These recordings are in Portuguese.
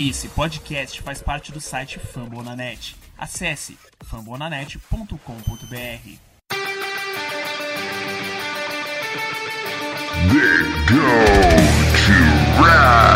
Esse podcast faz parte do site Fambonanet. Acesse fambonanet.com.br. They go to Rush.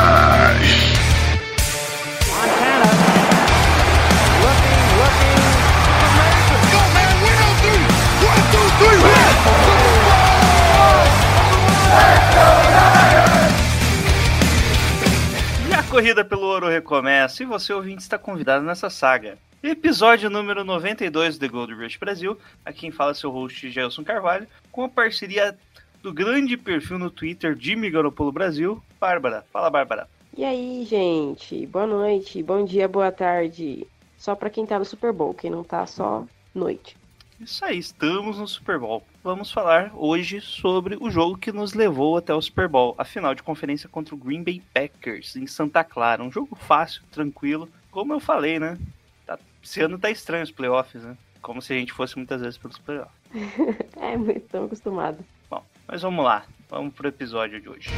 Corrida pelo ouro recomeça e você ouvinte está convidado nessa saga. Episódio número 92 do The Gold Rush Brasil. Aqui quem fala é seu host Gelson Carvalho, com a parceria do grande perfil no Twitter Jimmy Garoppolo Brasil, Bárbara. Fala, Bárbara. E aí, gente? Boa noite, bom dia, boa tarde. Só pra quem tá no Super Bowl, quem não tá, só noite. Isso aí, estamos no Super Bowl. Vamos falar hoje sobre o jogo que nos levou até o Super Bowl, a final de conferência contra o Green Bay Packers em Santa Clara. Um jogo fácil, tranquilo. Como eu falei, né? Tá- esse ano tá estranho os playoffs, né? Como se a gente fosse muitas vezes pelos playoffs. É, muito tão acostumado. Bom, mas vamos lá. Vamos pro episódio de hoje.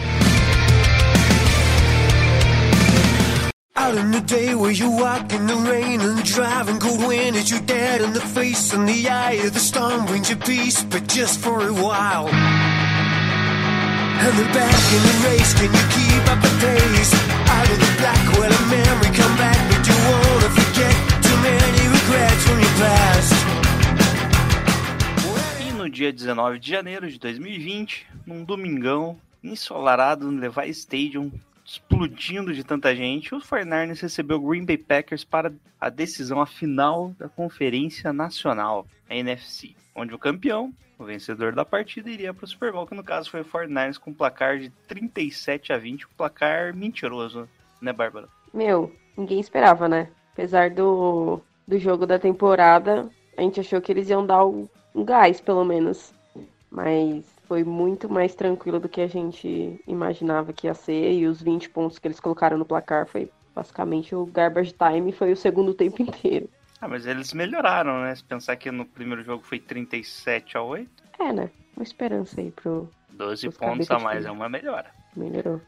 Out in the day where you walk in the rain and driving cold wind at your dad in the face and the eye of the storm brings you peace, but just for a while. And they're back in the race, can you keep up the pace? Out of the black, well a memory come back, but you wanna forget too many regrets from your past. No dia 19 de janeiro de 2020, num domingão, ensolarado no Levi Stadium, explodindo de tanta gente, o 49ers recebeu o Green Bay Packers para a decisão, a final da Conferência Nacional, a NFC, onde o campeão, o vencedor da partida, iria para o Super Bowl, que no caso foi o 49ers com um placar de 37 a 20, um placar mentiroso, né, Bárbara? Meu, ninguém esperava, né? Apesar do, do jogo da temporada, a gente achou que eles iam dar um, um gás, pelo menos. Mas foi muito mais tranquilo do que a gente imaginava que ia ser. E os 20 pontos que eles colocaram no placar foi basicamente o garbage time, foi o segundo tempo inteiro. Ah, mas eles melhoraram, né? Se pensar que no primeiro jogo foi 37 a 8, É, né? Uma esperança aí pro 12 Os pontos a mais é uma melhora. melhorou.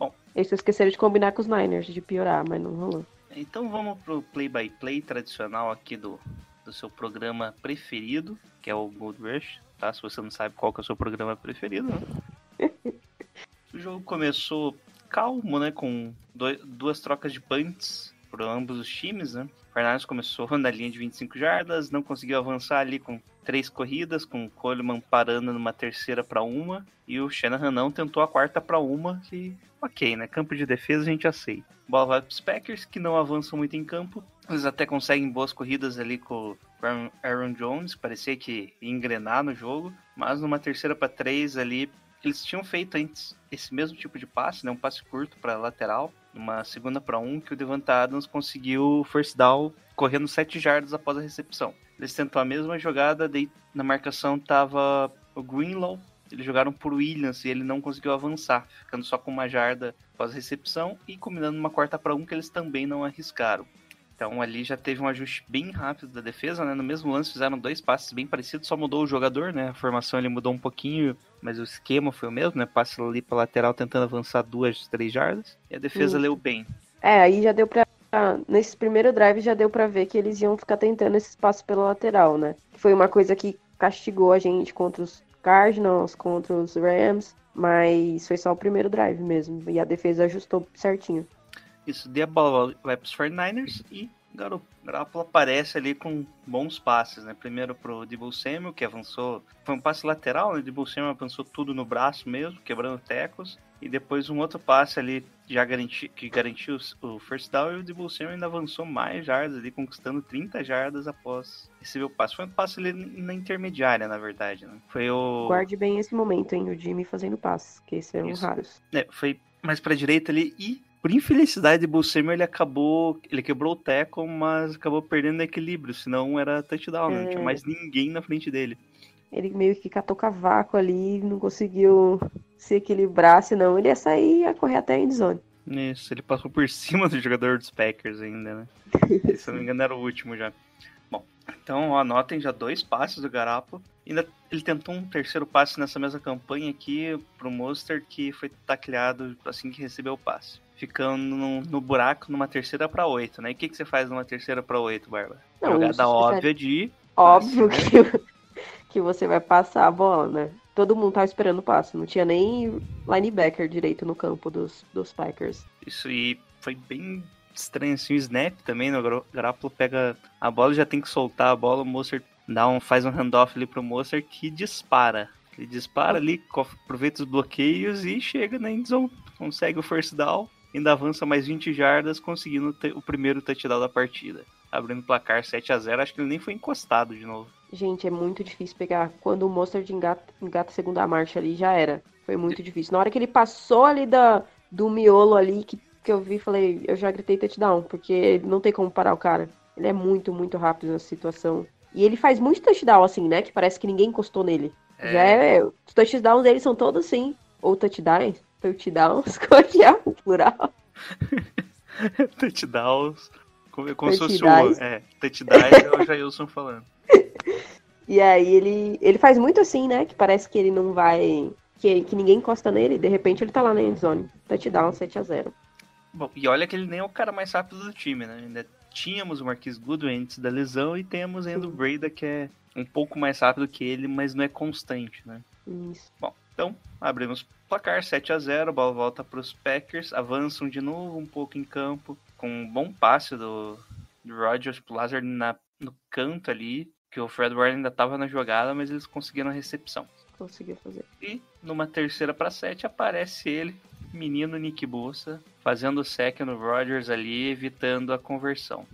Bom. Eles esqueceram de combinar com os Niners, de piorar, mas não rolou. Então vamos pro play-by-play tradicional aqui do, do seu programa preferido, que é o Gold Rush, tá? Se você não sabe qual que é o seu programa preferido, né? o jogo começou calmo, né? Com doi- duas trocas de punts por ambos os times, né? O Fernandes começou na linha de 25 jardas, não conseguiu avançar ali com três corridas, com o Coleman parando numa terceira para uma, e o Shanahan não tentou a quarta para uma, que ok, né? Campo de defesa a gente aceita. Bola vai pros Packers, que não avançam muito em campo. Eles até conseguem boas corridas ali com o Aaron- Jones, parecia que ia engrenar no jogo, mas numa terceira para três ali, eles tinham feito antes esse mesmo tipo de passe, né? Um passe curto para lateral, numa segunda para um, que o Devonta Adams conseguiu first down correndo 7 jardas após a recepção. Eles tentou a mesma jogada, daí na marcação tava o Greenlaw, eles jogaram por Williams e ele não conseguiu avançar, ficando só com uma jarda após a recepção e combinando uma quarta para um que eles também não arriscaram. Então ali já teve um ajuste bem rápido da defesa, né? No mesmo lance fizeram dois passes bem parecidos, só mudou o jogador, né? A formação ele mudou um pouquinho, mas o esquema foi o mesmo, né? Passe ali para lateral tentando avançar duas, três jardas. E a defesa Isso. leu bem. É, aí já deu pra. Nesse primeiro drive já deu pra ver que eles iam ficar tentando esse espaço pela lateral, né? Foi uma coisa que castigou a gente contra os Cardinals, contra os Rams, mas foi só o primeiro drive mesmo. E a defesa ajustou certinho. Isso, daí a bola vai para os 49ers e Garo- Garoppolo aparece ali com bons passes, né? Primeiro pro Debo Samuel, que avançou, foi um passe lateral, né? Debo Samuel avançou tudo no braço mesmo, quebrando tecos. E depois um outro passe ali já garanti, que garantiu o first down e o Debo Samuel ainda avançou mais jardas ali, conquistando 30 jardas após receber o passe. Foi um passe ali na intermediária, na verdade, né? Foi o... Guarde bem esse momento, hein? O Jimmy fazendo passes, que esses eram Isso. raros. É, foi mais pra direita ali e, por infelicidade, o Samuel ele acabou. Ele quebrou o tackle, mas acabou perdendo o equilíbrio, senão era touchdown, né? não tinha É. mais ninguém na frente dele. Ele meio que catou cavaco ali, não conseguiu se equilibrar, senão ele ia sair e ia correr até a endzone. Isso, ele passou por cima do jogador dos Packers ainda, né? Se não me engano, era o último já. Bom, então ó, anotem já dois passes do Garapo. Ainda ele tentou um terceiro passe nessa mesma campanha aqui pro Monster que foi tacleado assim que recebeu o passe. Ficando no, no buraco numa terceira pra oito, né? E o que, que você faz numa terceira pra oito, Bárbara? Não, Jogada óbvia de. Óbvio passe, que, que você vai passar a bola, né? Todo mundo tava esperando o passe. Não tinha nem linebacker direito no campo dos, dos Packers. Isso e foi bem estranho assim, o snap também, né? O Garoppolo pega a bola e já tem que soltar a bola, o Mostert dá um, faz um handoff ali pro Mostert que dispara. Ele dispara ali, co- aproveita os bloqueios e chega na endzone. Consegue o first down, ainda avança mais 20 jardas, conseguindo o primeiro touchdown da partida. Abrindo o placar 7 a 0 acho que ele nem foi encostado de novo. Gente, é muito difícil pegar. Quando o Mostert engata, engata a segunda marcha ali, já era. Foi muito difícil. Na hora que ele passou ali da, do miolo ali, que, que eu vi, falei, eu já gritei touchdown, porque não tem como parar o cara. Ele é muito, muito rápido nessa situação. E ele faz muito touchdown, assim, né? Que parece que ninguém encostou nele. Já é. Os touchdowns dele são todos assim. Ou touchdowns. Touchdowns, como é que é? o Plural. touchdowns. Como, como se fosse o. É, touchdowns é o Jailson falando. E aí ele, ele faz muito assim, né? Que parece que ele não vai. Que, que ninguém encosta nele. De repente ele tá lá na endzone. Touchdown 7x0. Bom, e olha que ele nem é o cara mais rápido do time, né? Ainda tínhamos o Marquis Goodwin antes da lesão e temos ainda o Breda, que é um pouco mais rápido que ele, mas não é constante, né? Isso. Bom, então abrimos placar 7 a 0 a bola volta para os Packers, avançam de novo um pouco em campo, com um bom passe do, do Rodgers pro Lazard na, no canto ali, que o Fred Warner ainda estava na jogada, mas eles conseguiram a recepção. Conseguiu fazer. E numa terceira para sete aparece ele, menino Nick Bossa, fazendo o sec no Rodgers ali, evitando a conversão.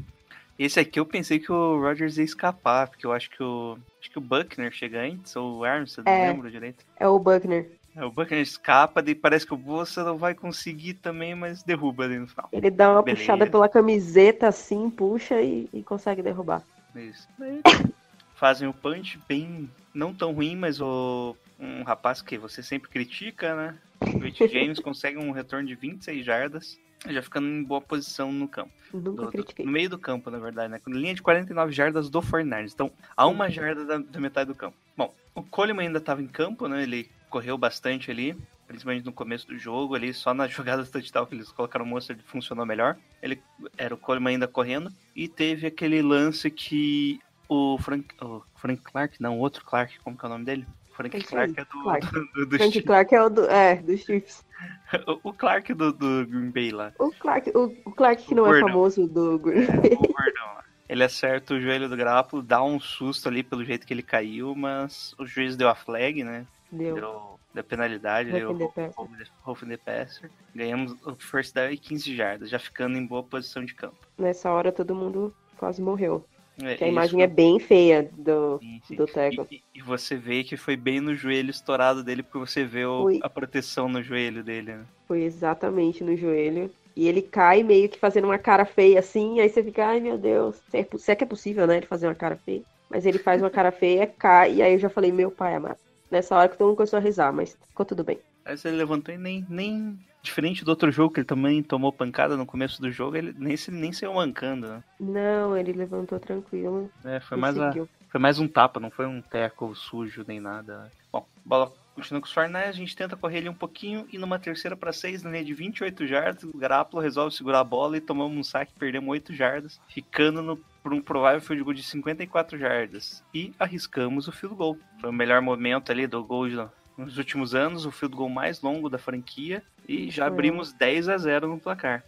Esse aqui eu pensei que o Rodgers ia escapar, porque eu acho que o acho que o Buckner chega antes ou o Armstead, É. não lembro direito. É o Buckner. É, o Buckner escapa, daí parece que o Bossa não vai conseguir também, mas derruba ali no final. Ele dá uma Beleza. puxada pela camiseta assim, puxa e, e consegue derrubar. Isso. Daí Fazem o punch bem não tão ruim, mas o um rapaz que você sempre critica, né? O Rich James consegue um retorno de 26 jardas, já ficando em boa posição no campo. Nunca Do- do- critiquei. no meio do campo, na verdade, né? Linha de 49 jardas do 49ers. Então, a uma jarda da, da metade do campo. Bom, o Coleman ainda estava em campo, né? Ele correu bastante ali, principalmente no começo do jogo, ali só na jogada do touchdown que eles colocaram o Monster funcionou melhor. Ele era o Coleman ainda correndo e teve aquele lance que o Frank, o Frank Clark, não, o outro Clark, como que é o nome dele? Frank É Clark é do, Clark. do, do, do Frank Chiefs. Clark é o do, é, do Chiefs. o, o Clark do, do Green Bay lá. O Clark, o, o Clark que O não é gordão. famoso do Green É, Bay. o lá. Ele acerta o joelho do Grappolo, dá um susto ali pelo jeito que ele caiu, mas o juiz deu a flag, né? Deu. Deu, deu penalidade, deu Roughing the passer. Roughing the passer. Ganhamos o first down e 15 jardas, já ficando em boa posição de campo. Nessa hora todo mundo quase morreu. É, Que a isso- imagem é bem feia do, sim, sim. do tackle. E, e você vê que foi bem no joelho estourado dele, porque você vê o- Foi. a proteção no joelho dele, né? Foi exatamente no joelho. E ele cai meio que fazendo uma cara feia assim, aí você fica, ai meu Deus. Se é, se é que é possível, né, ele fazer uma cara feia. Mas ele faz uma cara feia, cai, e aí eu já falei, meu pai amado. Nessa hora que todo mundo começou a risar, mas ficou tudo bem. Aí você levantou e nem, nem diferente do outro jogo, que ele também tomou pancada no começo do jogo, ele nem, se- nem saiu mancando, né? Não, ele levantou tranquilo. É, foi mais a. Foi mais um tapa, não foi um teco sujo nem nada. Bom, bola continua com os Fortnite, a gente tenta correr ele um pouquinho e numa terceira para seis, na linha de 28 jardas, o Garápolo resolve segurar a bola e tomamos um saque, perdemos 8 jardas, ficando no, por um provável field goal de 54 jardas. E arriscamos o field goal. Foi o melhor momento ali do gol de- nos últimos anos, o field goal mais longo da franquia e já abrimos 10 a 0 no placar.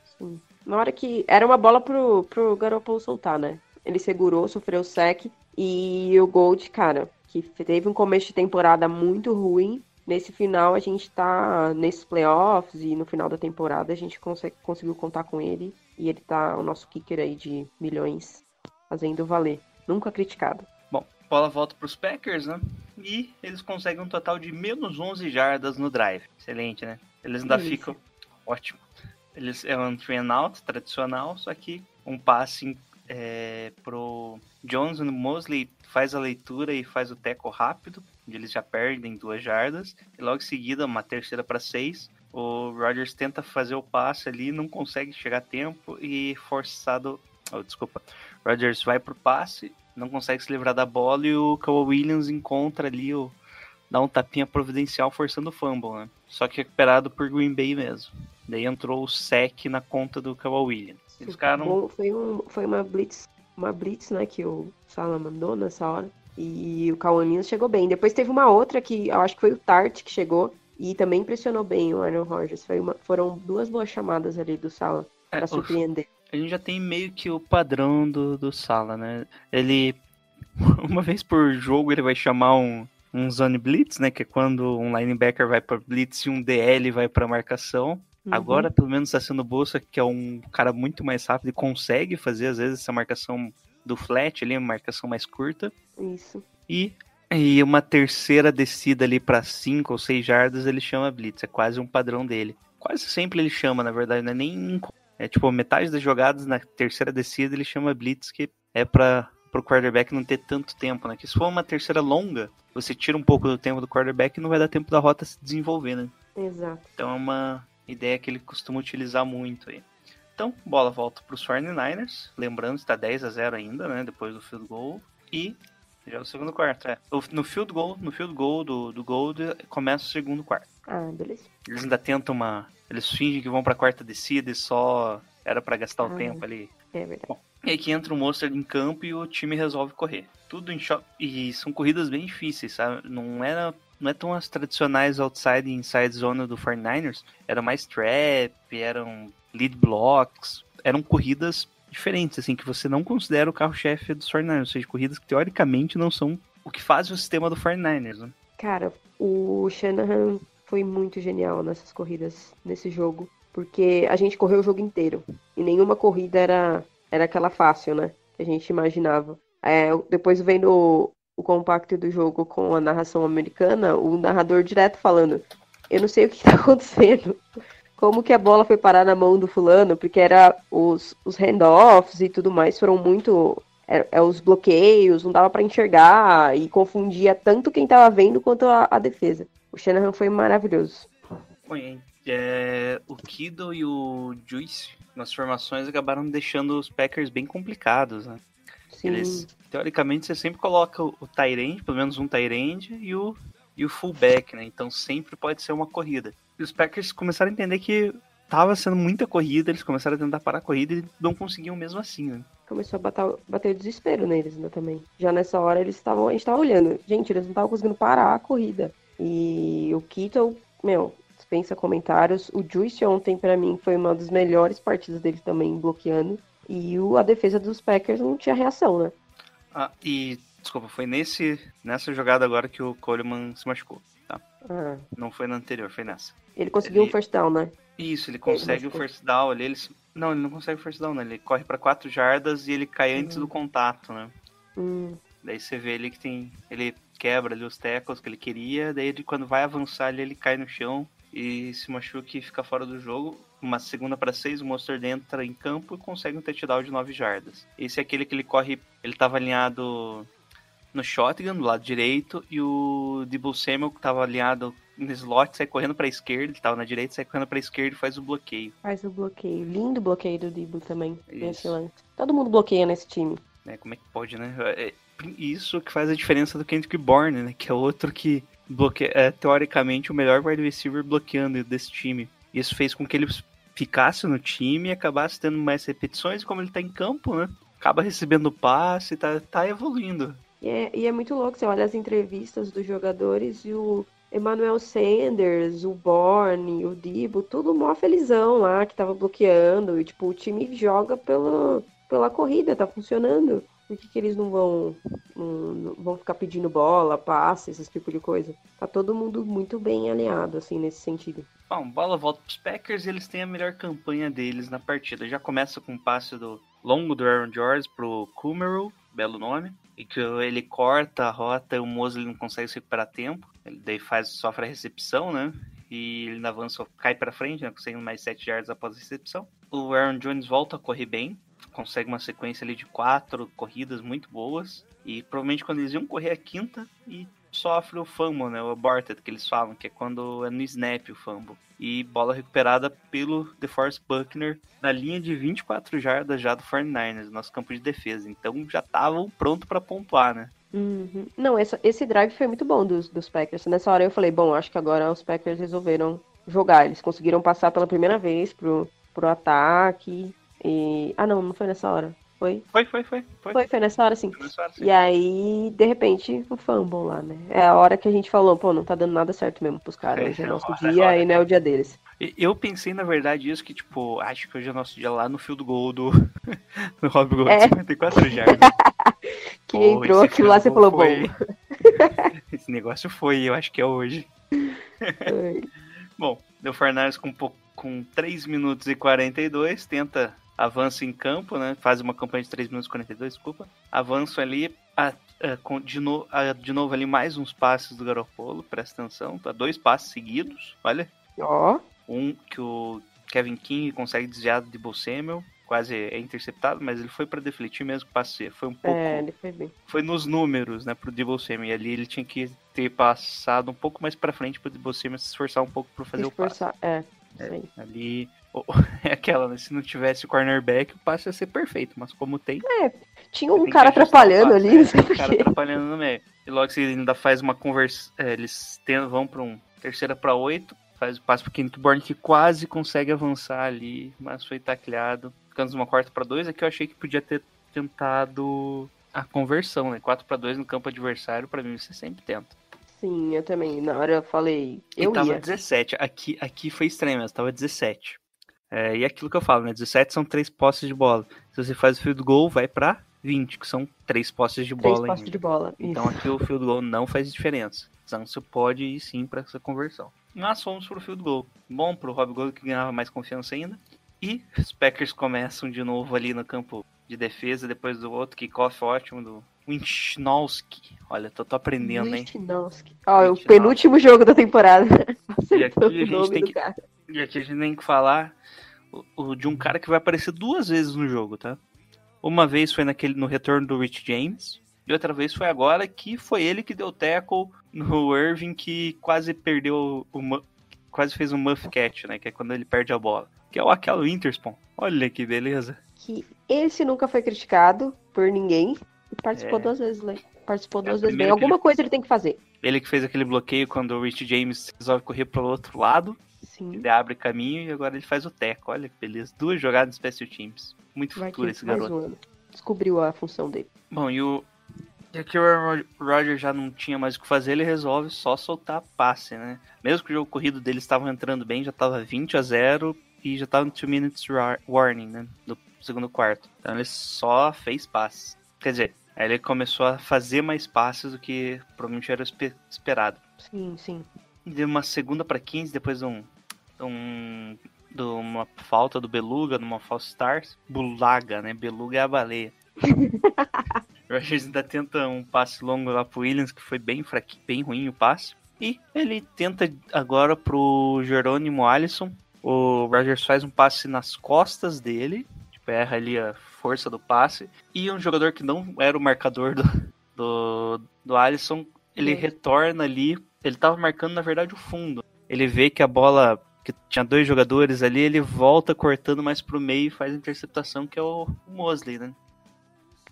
Na hora que. Era uma bola pro, pro Garoppolo soltar, né? Ele segurou, sofreu o sec. E o Gold, cara, que teve um começo de temporada muito ruim. Nesse final a gente tá nesses playoffs e no final da temporada a gente consegue, conseguiu contar com ele. E ele tá o nosso kicker aí de milhões, fazendo valer. Nunca criticado. Bom, bola volta para os Packers, né? E eles conseguem um total de menos 11 jardas no drive. Excelente, né? Eles ainda Delícia. ficam. Ótimo. Eles é um train out tradicional, só que um passe é, pro Jones no Mosley faz a leitura e faz o teco rápido, onde eles já perdem duas jardas. E logo em seguida, uma terceira para seis, o Rodgers tenta fazer o passe ali, não consegue chegar a tempo e forçado. Oh, desculpa. Rodgers vai pro passe, não consegue se livrar da bola e o Kawhi Williams encontra ali o dá um tapinha providencial forçando o fumble, né? Só que recuperado por Green Bay mesmo. Daí entrou o sec na conta do Kawhi Williams. Eles ficaram. Bom, foi, um, foi uma blitz, uma blitz, né, que o Sala mandou nessa hora. E o Cauaninho chegou bem. Depois teve uma outra que eu acho que foi o Tart que chegou e também impressionou bem o Aaron Rodgers. Foi uma, foram duas boas chamadas ali do Sala É, para o- surpreender. A gente já tem meio que o padrão do, do Sala, né? Ele, uma vez por jogo, ele vai chamar um, um Zone Blitz, né? Que é quando um linebacker vai para Blitz e um DL vai para marcação. Uhum. Agora, pelo menos, está sendo o Bolsa, que é um cara muito mais rápido e consegue fazer, às vezes, essa marcação do flat ali, uma marcação mais curta. Isso. E, e uma terceira descida ali para 5 ou 6 jardas, ele chama Blitz. É quase um padrão dele. Quase sempre ele chama, na verdade, não é nem. É tipo, metade das jogadas na terceira descida ele chama Blitz, que é para o quarterback não ter tanto tempo, né? Que se for uma terceira longa, você tira um pouco do tempo do quarterback e não vai dar tempo da rota se desenvolver, né? Exato. Então é uma ideia que ele costuma utilizar muito aí. Então, bola volta para os 49ers. Lembrando, está 10 a 0 ainda, né? Depois do field goal. E já é o segundo quarto, é. No field goal, no field goal do, do Gold, começa o segundo quarto. Ah, beleza. Eles ainda tentam uma. Eles fingem que vão para a quarta descida e só era para gastar o Ah. tempo ali. É verdade. E aí que entra o Monster em campo e o time resolve correr. Tudo em shot. E são corridas bem difíceis, sabe? Não era. Não é tão as tradicionais outside e inside zone do 49ers. Era mais trap, eram lead blocks. Eram corridas diferentes, assim, que você não considera o carro-chefe dos 49ers. Ou seja, corridas que teoricamente não são o que faz o sistema do 49ers, né? Cara, o Shanahan foi muito genial nessas corridas, nesse jogo. Porque a gente correu o jogo inteiro. E nenhuma corrida era, era aquela fácil, né? Que a gente imaginava. É, depois vendo o, compacto do jogo com a narração americana, o narrador direto falando: Eu não sei o que tá acontecendo. Como que a bola foi parar na mão do fulano? Porque era os, os handoffs e tudo mais foram muito. É, é os bloqueios, não dava pra enxergar e confundia tanto quem tava vendo quanto a, a defesa. O Shanahan foi maravilhoso. É, o Kido e o Juice nas formações acabaram deixando os Packers bem complicados, né? Eles, teoricamente, você sempre coloca o, Tyrande, pelo menos um Tyrande, e o, e o fullback, né? Então sempre pode ser uma corrida. E os Packers começaram a entender que tava sendo muita corrida, eles começaram a tentar parar a corrida e não conseguiam mesmo assim, né? começou a bater, bater o desespero neles ainda também. Já nessa hora eles estavam. A gente tava olhando. Gente, eles não estavam conseguindo parar a corrida. E o Kittle, meu, dispensa comentários. O Juice ontem, pra mim, foi uma das melhores partidas dele também, bloqueando. E o, a defesa dos Packers não tinha reação, né? Ah, e, desculpa, foi nesse, nessa jogada agora que o Coleman se machucou, tá? Ah, Não foi na anterior, foi nessa. ele conseguiu Ele- um first down, né? Isso, ele consegue o machucou. first down ali. Ele... Não, ele não consegue o first down, né? Ele corre pra 4 jardas e ele cai antes do contato, né? Hum, Daí você vê ele que tem. Ele quebra ali os tackles que ele queria, daí ele, quando vai avançar ali, ele cai no chão e se machuca e fica fora do jogo. Uma segunda para seis, o Monster entra em campo e consegue um touchdown de 9 jardas. Esse é aquele que ele corre. Ele tava alinhado no shotgun, do lado direito, e o Debo Samuel que tava alinhado no slot, sai correndo pra esquerda, ele tava na direita, sai correndo pra esquerda e faz o bloqueio. faz o bloqueio. Lindo bloqueio do Debo também, nesse lance. Todo mundo bloqueia nesse time. né? Como é que pode, né? É isso que faz a diferença do Kendrick Bourne, né? Que é outro que bloqueia, é teoricamente o melhor wide receiver bloqueando desse time. Isso fez com que ele ficasse no time e acabasse tendo mais repetições, como ele tá em campo, né? Acaba recebendo passe, tá, tá evoluindo. E é, e é muito louco, você olha as entrevistas dos jogadores e o Emmanuel Sanders, o Borne, o Dibo, tudo mó felizão lá, que tava bloqueando. E, tipo, o time joga pelo, pela corrida, tá funcionando. Por que, que eles não vão, não, vão ficar pedindo bola, passe, esse tipo de coisa? Tá todo mundo muito bem alinhado, assim, nesse sentido. Bom, bola volta pros Packers e eles têm a melhor campanha deles na partida. Já começa com um passe do longo do Aaron George pro Kumerow, belo nome, e que ele corta a rota e o Mosley não consegue se recuperar tempo. Ele daí faz, sofre a recepção, né? E ele avança, cai pra frente, né? Conseguindo mais 7 yards após a recepção. O Aaron Jones volta a correr bem, consegue uma sequência ali de quatro corridas muito boas. E provavelmente quando eles iam correr a quinta e sofre o fumble, né? O aborted que eles falam, que é quando é no snap o fumble. E bola recuperada pelo DeForest Buckner na linha de 24 jardas já do 49ers, nosso campo de defesa. Então já estavam pronto para pontuar, né? Uhum. Não, essa- esse drive foi muito bom dos, dos Packers. Nessa hora eu falei, bom, acho que agora os Packers resolveram jogar. Eles conseguiram passar pela primeira vez pro, pro ataque. E. Ah, não, não foi nessa hora. Foi? Foi, foi, foi. Foi, Foi, foi nessa hora sim. Foi nessa hora, sim. E aí, de repente, o fumble lá, né? É a hora que a gente falou, pô, não tá dando nada certo mesmo pros caras. É, Hoje é é nosso hora, dia hora. e não é o dia deles. Eu pensei, na verdade, isso que, tipo, acho que hoje é nosso dia lá no field goal do, do Rob Gold, É. 54 jardas. Que Pô, entrou aquilo lá, você falou, foi- bom. Esse negócio foi, eu acho que é hoje. Bom, deu Fernandes com, um pouco- com 3 minutos e 42, tenta avanço em campo, né? Faz uma campanha de 3 minutos e 42, desculpa. Avanço ali, a- a- com- de, no- a- de novo ali mais uns passes do Garoppolo, presta atenção, tá? Dois passes seguidos, olha. Ó, Um que o Kevin King consegue desviar de Debo Samuel, quase é interceptado, mas ele foi para defletir mesmo, passe, foi um pouco é, ele foi bem. foi nos números, né, pro Debo Samuel. E ali ele tinha que ter passado um pouco mais pra frente pro Debo Samuel se esforçar um pouco pra fazer Se o passe. esforçar. É, aí. Ali, é aquela, né, se não tivesse o cornerback, o passe ia ser perfeito, mas como tem, Tinha um cara atrapalhando passe, ali, né, tem um cara atrapalhando no meio. E logo que ele ainda faz uma conversa, é, eles tem- vão pra um terceira pra oito, faz o passe pro Kenneth Bourne que quase consegue avançar ali, mas foi tacleado. Ficamos numa quarta pra dois, aqui eu achei que podia ter tentado a conversão, né? 4 pra 2 no campo adversário, pra mim você sempre tenta. Sim, eu também. Na hora eu falei, E eu tava ia. 17. Aqui, aqui foi estranho, mas tava 17. É, e é aquilo que eu falo, né? 17 são três posses de bola. Se você faz o field goal, vai pra 20, que são três posses de Três bola passos ainda. de bola. Então Isso. aqui o field goal não faz diferença. Então você pode ir sim pra essa conversão. Nós fomos pro field goal. Bom pro Rob Gold que ganhava mais confiança ainda. E os Packers começam de novo ali no campo de defesa, depois do outro kickoff ótimo do Winchnowski. Olha, tô, tô aprendendo, hein? Lichnowsky. Ó, é o penúltimo jogo da temporada. E aqui a gente tem que- cara. E aqui a gente tem que falar o- o- de um cara que vai aparecer duas vezes no jogo, tá? Uma vez foi naquele, no retorno do Rich James, e outra vez foi agora que foi ele que deu tackle no Irving que quase perdeu o quase fez um muff catch, né? Que é quando ele perde a bola. Que é o Aquelo Interspawn. Olha que beleza. Que esse nunca foi criticado por ninguém. E participou É. duas vezes, né? Participou É, duas vezes bem. Alguma coisa ele tem que fazer. Ele que fez aquele bloqueio quando o Rich James resolve correr pro outro lado, Sim. ele abre caminho e agora ele faz o teco. Olha que beleza. Duas jogadas de special teams. Muito Vai futuro esse garoto. um. Descobriu a função dele. Bom, e o. E aqui o Rodgers já não tinha mais o que fazer, ele resolve só soltar passe, né? Mesmo que o jogo corrido dele estava entrando bem, já estava 20 a 0 e já estava no 2 minutes warning, né? Do segundo quarto. Então ele só fez passes. Quer dizer, aí ele começou a fazer mais passes do que provavelmente era espe- esperado. Sim, sim. Deu uma segunda para 15 depois de um. De um de uma falta do Beluga, numa false start. Bulaga, né? Beluga é a baleia. O Rodgers ainda tenta um passe longo lá pro Williams, que foi bem fraquinho, bem ruim o passe. E ele tenta agora pro Jerônimo Alisson. O Rodgers faz um passe nas costas dele, tipo, erra ali a força do passe. E um jogador que não era o marcador do, do, do Alisson, ele Sim. retorna ali. Ele tava marcando, na verdade, o fundo. Ele vê que a bola, que tinha dois jogadores ali, ele volta cortando mais pro meio e faz a interceptação, que é o, Mosley, né?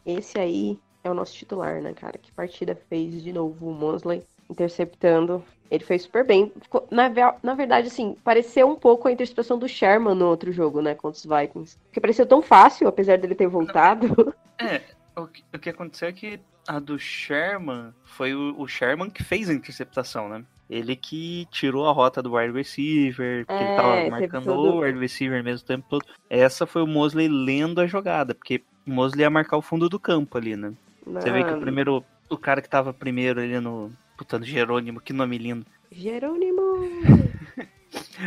Esse aí é o nosso titular, né, cara? Que partida fez de novo o Mosley interceptando. Ele fez super bem. Na, na verdade, assim, pareceu um pouco a interceptação do Sherman no outro jogo, né? Contra os Vikings. Porque pareceu tão fácil, apesar dele ter voltado. É, o que, o que aconteceu é que a do Sherman foi o, o Sherman que fez a interceptação, né? Ele que tirou a rota do wide receiver, porque ele É, tava teve marcando o wide receiver mesmo o tempo todo. Essa foi o Mosley lendo a jogada, porque o Mosley ia marcar o fundo do campo ali, né? Você vê que o primeiro. O cara que tava primeiro ali no. Puta, no Jerônimo, que nome lindo. Jerônimo!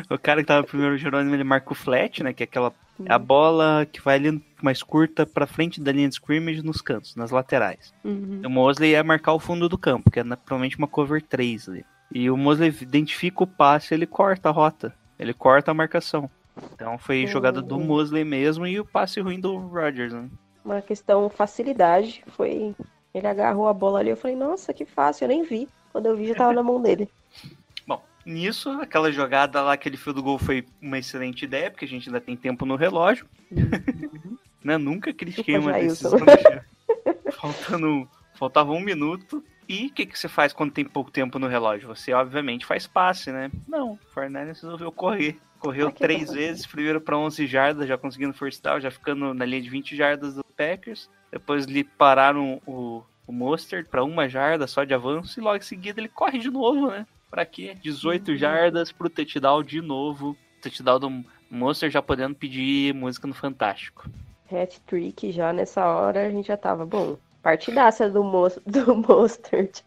O cara que tava primeiro, Jerônimo, ele marca o flat, né? Que é aquela. é a bola que vai ali mais curta pra frente da linha de scrimmage nos cantos, nas laterais. Uhum. O Mosley ia marcar o fundo do campo, que é provavelmente uma cover 3 ali. E o Mosley identifica o passe ele corta a rota. Ele corta a marcação. Então foi jogada do Uhum. Mosley mesmo e o passe ruim do Rodgers, né? Uma questão facilidade. Foi. Ele agarrou a bola ali. Eu falei, nossa, que fácil. Eu nem vi. Quando eu vi, já tava na mão dele. Bom, nisso, aquela jogada lá, aquele fio do gol foi uma excelente ideia, porque a gente ainda tem tempo no relógio. né? Nunca critiquei uma decisão. Faltando. Faltava um minuto. E o que, que você faz quando tem pouco tempo no relógio? Você, obviamente, faz passe, né? Não, o Fernandes resolveu correr. Correu três vezes, primeiro para 11 jardas, já conseguindo first down, já ficando na linha de 20 jardas do Packers. Depois lhe pararam o, o para uma jarda só de avanço e logo em seguida ele corre de novo, né? Pra quê? 18 jardas pro touchdown de novo. Touchdown do Monster já podendo pedir música no Fantástico. Hat-trick já nessa hora a gente já tava, bom, partidaça do, mo do Mostert.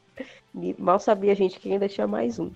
E mal sabia a gente que ainda tinha mais um.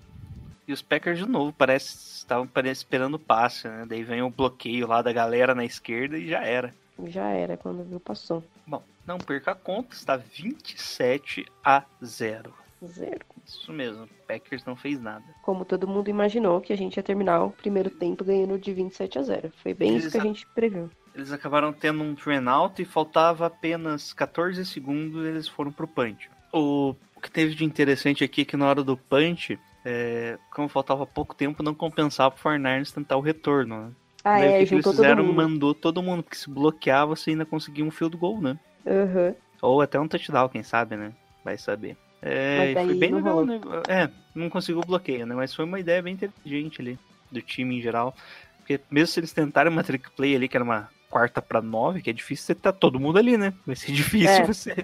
E os Packers de novo, parece estavam esperando o passe, né? Daí vem o bloqueio lá da galera na esquerda e já era. Já era, quando viu, passou. Bom, não perca a conta, está 27 a 0. Zero. Isso mesmo, o Packers não fez nada. Como todo mundo imaginou que a gente ia terminar o primeiro tempo ganhando de 27 a 0. Foi bem isso que a gente previu. Eles acabaram tendo um train out e faltava apenas 14 segundos e eles foram pro punch. O, o que teve de interessante aqui é que na hora do punch, é, como faltava pouco tempo, não compensava pro Fornarnes tentar o retorno. Né? Ah, Daí o é, que, que eles todo fizeram? mundo. Mandou todo mundo, porque se bloqueava, você ainda conseguia um field goal, né? Aham. Ou até um touchdown, quem sabe, né? Vai saber. É, foi bem não legal, né? É, não conseguiu o bloqueio, né? Mas foi uma ideia bem inteligente ali, do time em geral. Porque mesmo se eles tentarem uma trick play ali, que era uma quarta pra nove, que é difícil você tá todo mundo ali, né? Vai ser difícil É. você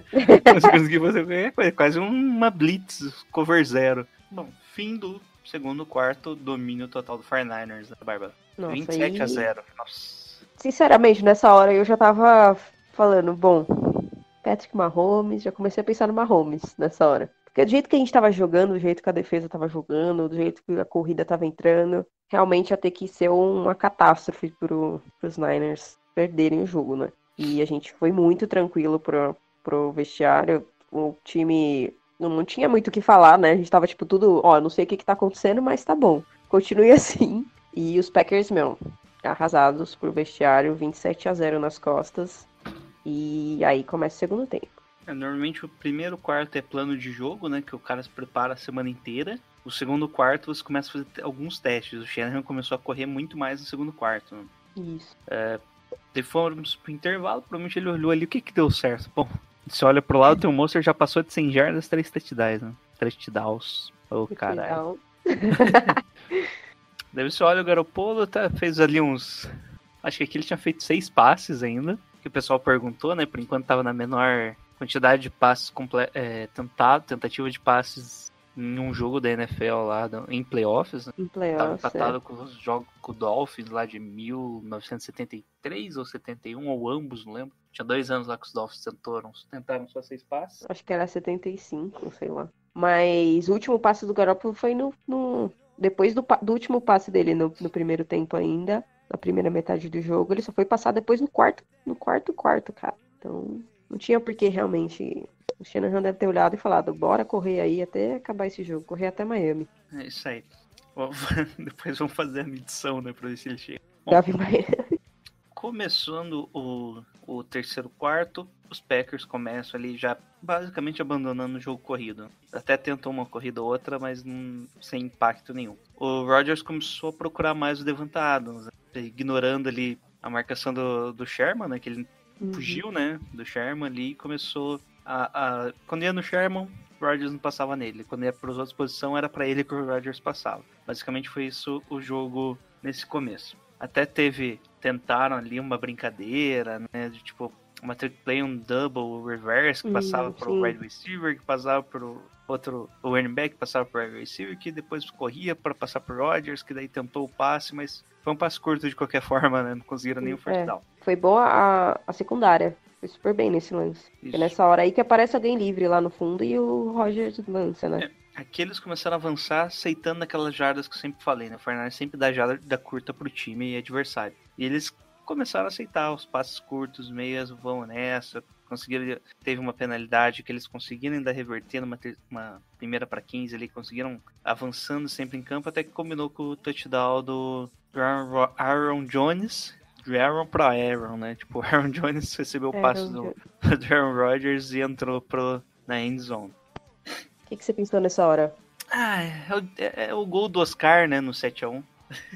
conseguir fazer qualquer coisa. Quase uma blitz cover zero. Bom, fim do segundo quarto, domínio total do 49ers, né, Bárbara? Nossa, 27 a aí- 0. Nossa. Sinceramente, nessa hora eu já tava falando, bom, Patrick Mahomes, já comecei a pensar no Mahomes nessa hora. Porque do jeito que a gente tava jogando, do jeito que a defesa tava jogando, do jeito que a corrida tava entrando, realmente ia ter que ser uma catástrofe pro, pros Niners perderem o jogo, né? E a gente foi muito tranquilo pro, pro vestiário. O time não, não tinha muito o que falar, né? A gente tava tipo tudo, ó, não sei o que que tá acontecendo, mas tá bom. Continue assim. E os Packers, meu, arrasados por vestiário, 27 a 0 nas costas. E aí começa o segundo tempo. É, normalmente o primeiro quarto é plano de jogo, né? Que o cara se prepara a semana inteira. O segundo quarto você começa a fazer alguns testes. O Shanahan começou a correr muito mais no segundo quarto. Né? Isso. Daí fomos pro intervalo, provavelmente ele olhou ali o que que deu certo. Bom, você olha pro lado, tem um monstro já passou de 100 jardas, 3 touchdowns, né? 3 touchdowns. Ô, caralho. Legal. Daí você olha o Garopolo, tá, fez ali uns. Acho que aqui ele tinha feito seis passes ainda. Que o pessoal perguntou, né? Por enquanto tava na menor quantidade de passes comple é, tentado, tentativa de passes em um jogo da NFL lá em playoffs. Né? Em Tava playoffs, empatado é. com os jogos com o Dolphins lá de 1973 ou 71, ou ambos, não lembro. Tinha dois anos lá que os Dolphins tentaram, tentaram só seis passes. Acho que era 75, sei lá. Mas o último passe do Garoppolo foi no. no- depois do, do último passe dele no, no primeiro tempo ainda. Na primeira metade do jogo. Ele só foi passar depois no quarto. No quarto quarto, cara. Então. Não tinha por que realmente. O Shanahan deve ter olhado e falado, bora correr aí até acabar esse jogo, correr até Miami. É isso aí. Depois vamos fazer a medição, né? Pra ver se ele chega. Bom. Começando o, o terceiro quarto, os Packers começam ali já basicamente abandonando o jogo corrido. Até tentou uma corrida ou outra, mas não- sem impacto nenhum. O Rodgers começou a procurar mais o Devonta Adams, né? ignorando ali a marcação do, do Sherman, né? Que ele Uhum. fugiu, né? Do Sherman ali e começou a, a- Quando ia no Sherman, o Rodgers não passava nele. Quando ia para as outras posições, era para ele que o Rodgers passava. Basicamente foi isso o jogo nesse começo. Até teve. Tentaram ali uma brincadeira, né? De tipo, uma trick play, um double reverse que Hum, passava pro sim. wide receiver, que passava pro outro, o running back, passava pro wide receiver, que depois corria para passar pro Rodgers, que daí tentou o passe, mas foi um passe curto de qualquer forma, né? Não conseguiram nem o first É. down. Foi boa a, a secundária. Foi super bem nesse lance. É nessa hora aí que aparece alguém livre lá no fundo e o Rogers lança, né? Aqui eles começaram a avançar aceitando aquelas jardas que eu sempre falei, né? O Fernandes sempre dá jarda curta pro time e adversário. E eles começaram a aceitar os passes curtos, meias, vão nessa. Conseguiram, teve uma penalidade que eles conseguiram ainda reverter numa uma primeira para 15 ali, conseguiram avançando sempre em campo, até que combinou com o touchdown do Aaron, Ro- Aaron Jones. De Aaron pra Aaron, né? Tipo, o Aaron Jones recebeu o Aaron passe do, do Aaron Rodgers e entrou pro, na end zone. O que, que você pensou nessa hora? Ah, é o, é- é o gol do Oscar, né, no 7x1.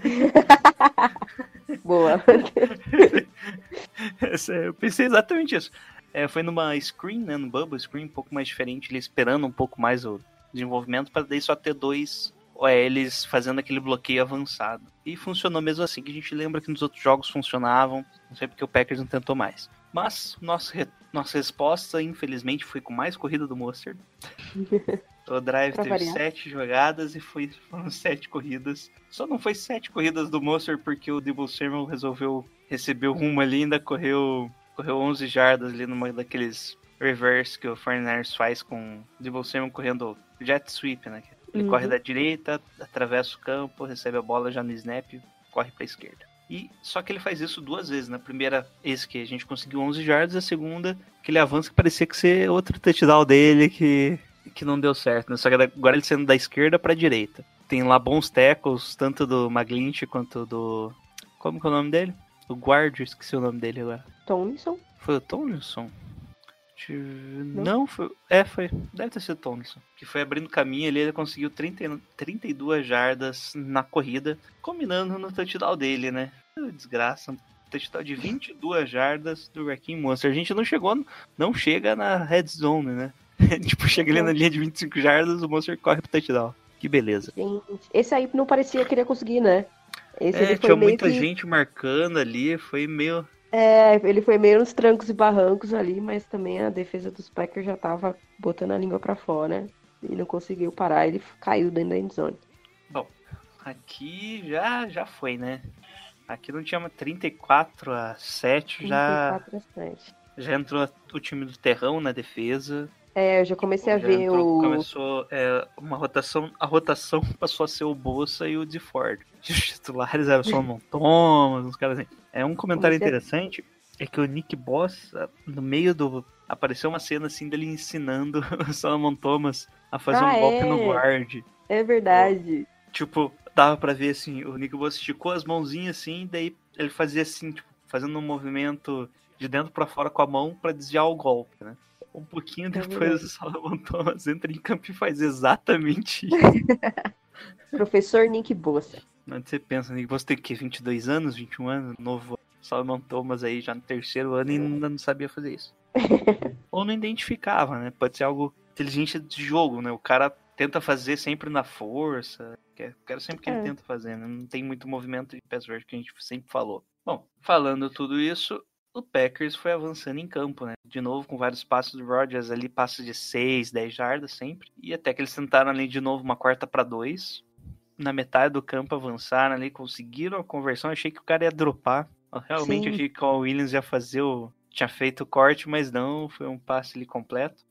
Boa. Eu pensei exatamente isso. É, foi numa screen, né? No bubble screen, um pouco mais diferente, ele esperando um pouco mais o desenvolvimento, para daí só ter dois OLs fazendo aquele bloqueio avançado. E funcionou mesmo assim, que a gente lembra que nos outros jogos funcionavam, não sei porque o Packers não tentou mais. Mas nossa, re- nossa resposta, infelizmente, foi com mais corrida do Mostert. O drive Pra teve variar. sete jogadas e foi, foram sete corridas. Só não foi sete corridas do Mostert porque o Debo Samuel resolveu receber rumo ali e ainda correu, correu 11 jardas ali numa daqueles reverse que o 49ers faz com o Debo Samuel correndo jet sweep, né? Ele Uhum. corre da direita, atravessa o campo, recebe a bola já no snap corre pra esquerda. E só que ele faz isso duas vezes. Na primeira, esse que a gente conseguiu 11 jardas, a segunda, aquele avanço que parecia que ser outro touchdown dele que, que não deu certo. Né? Só que agora ele sendo da esquerda pra direita. Tem lá bons tackles, tanto do McGlinch quanto do. Como que é o nome dele? O guard, esqueci o nome dele agora. Tomlinson? Foi o Tomlinson? Eu- Não, foi. É, foi. Deve ter sido o Tomlinson. Que foi abrindo caminho ali, ele conseguiu 30, e- 32 jardas na corrida, combinando no touchdown dele, né? Desgraça. Touchdown de 22 jardas do Wrecking Monster. A gente não chegou, não chega na red zone, né? tipo, chega ali na linha de 25 jardas, o Monster corre pro touchdown. Que beleza. Gente, esse aí não parecia que ele ia conseguir, né? Esse É, tinha muita que... gente marcando ali, foi meio. É, ele foi meio nos trancos e barrancos ali, mas também a defesa dos Packers já tava botando a língua pra fora e não conseguiu parar, ele caiu dentro da endzone. Bom, aqui já, já foi, né? Aqui não tinha uma 34 a 7, já, 34 a 7. já entrou o time do Terrão na defesa. É, eu já comecei a ver entrou- o. Começou é, uma rotação, a rotação passou a ser o Bolsa e o de Ford. Os titulares eram só Thomas, uns caras assim. É um comentário Comecei a- interessante, é que o Nick Boss, no meio do... Apareceu uma cena assim dele ensinando o Solomon Thomas a fazer Ah, um golpe é? no guard. É verdade. Tipo, dava pra ver assim, o Nick Boss esticou as mãozinhas assim, daí ele fazia assim, tipo, fazendo um movimento de dentro pra fora com a mão pra desviar o golpe, né? Um pouquinho depois o Solomon Thomas entra em campo e faz exatamente isso. Professor Nick Bossa. Onde você pensa, Nick Boss tem o quê? 22 anos, 21 anos, novo Solomon Thomas aí já no terceiro ano e ainda não sabia fazer isso. Ou não identificava, né? Pode ser algo inteligente de jogo, né? O cara tenta fazer sempre na força, que é, que sempre que ele É. tenta fazer, né? Não tem muito movimento de pass rush que a gente sempre falou. Bom, falando tudo isso, o Packers foi avançando em campo, né? De novo com vários passos do Rodgers ali, passos de 6, 10 jardas sempre. E até que eles tentaram ali de novo uma quarta para dois. Na metade do campo avançaram ali, conseguiram a conversão. Achei que o cara ia dropar. Eu realmente Sim. achei que o Williams ia fazer o. Tinha feito o corte, mas não, foi um passe ali completo.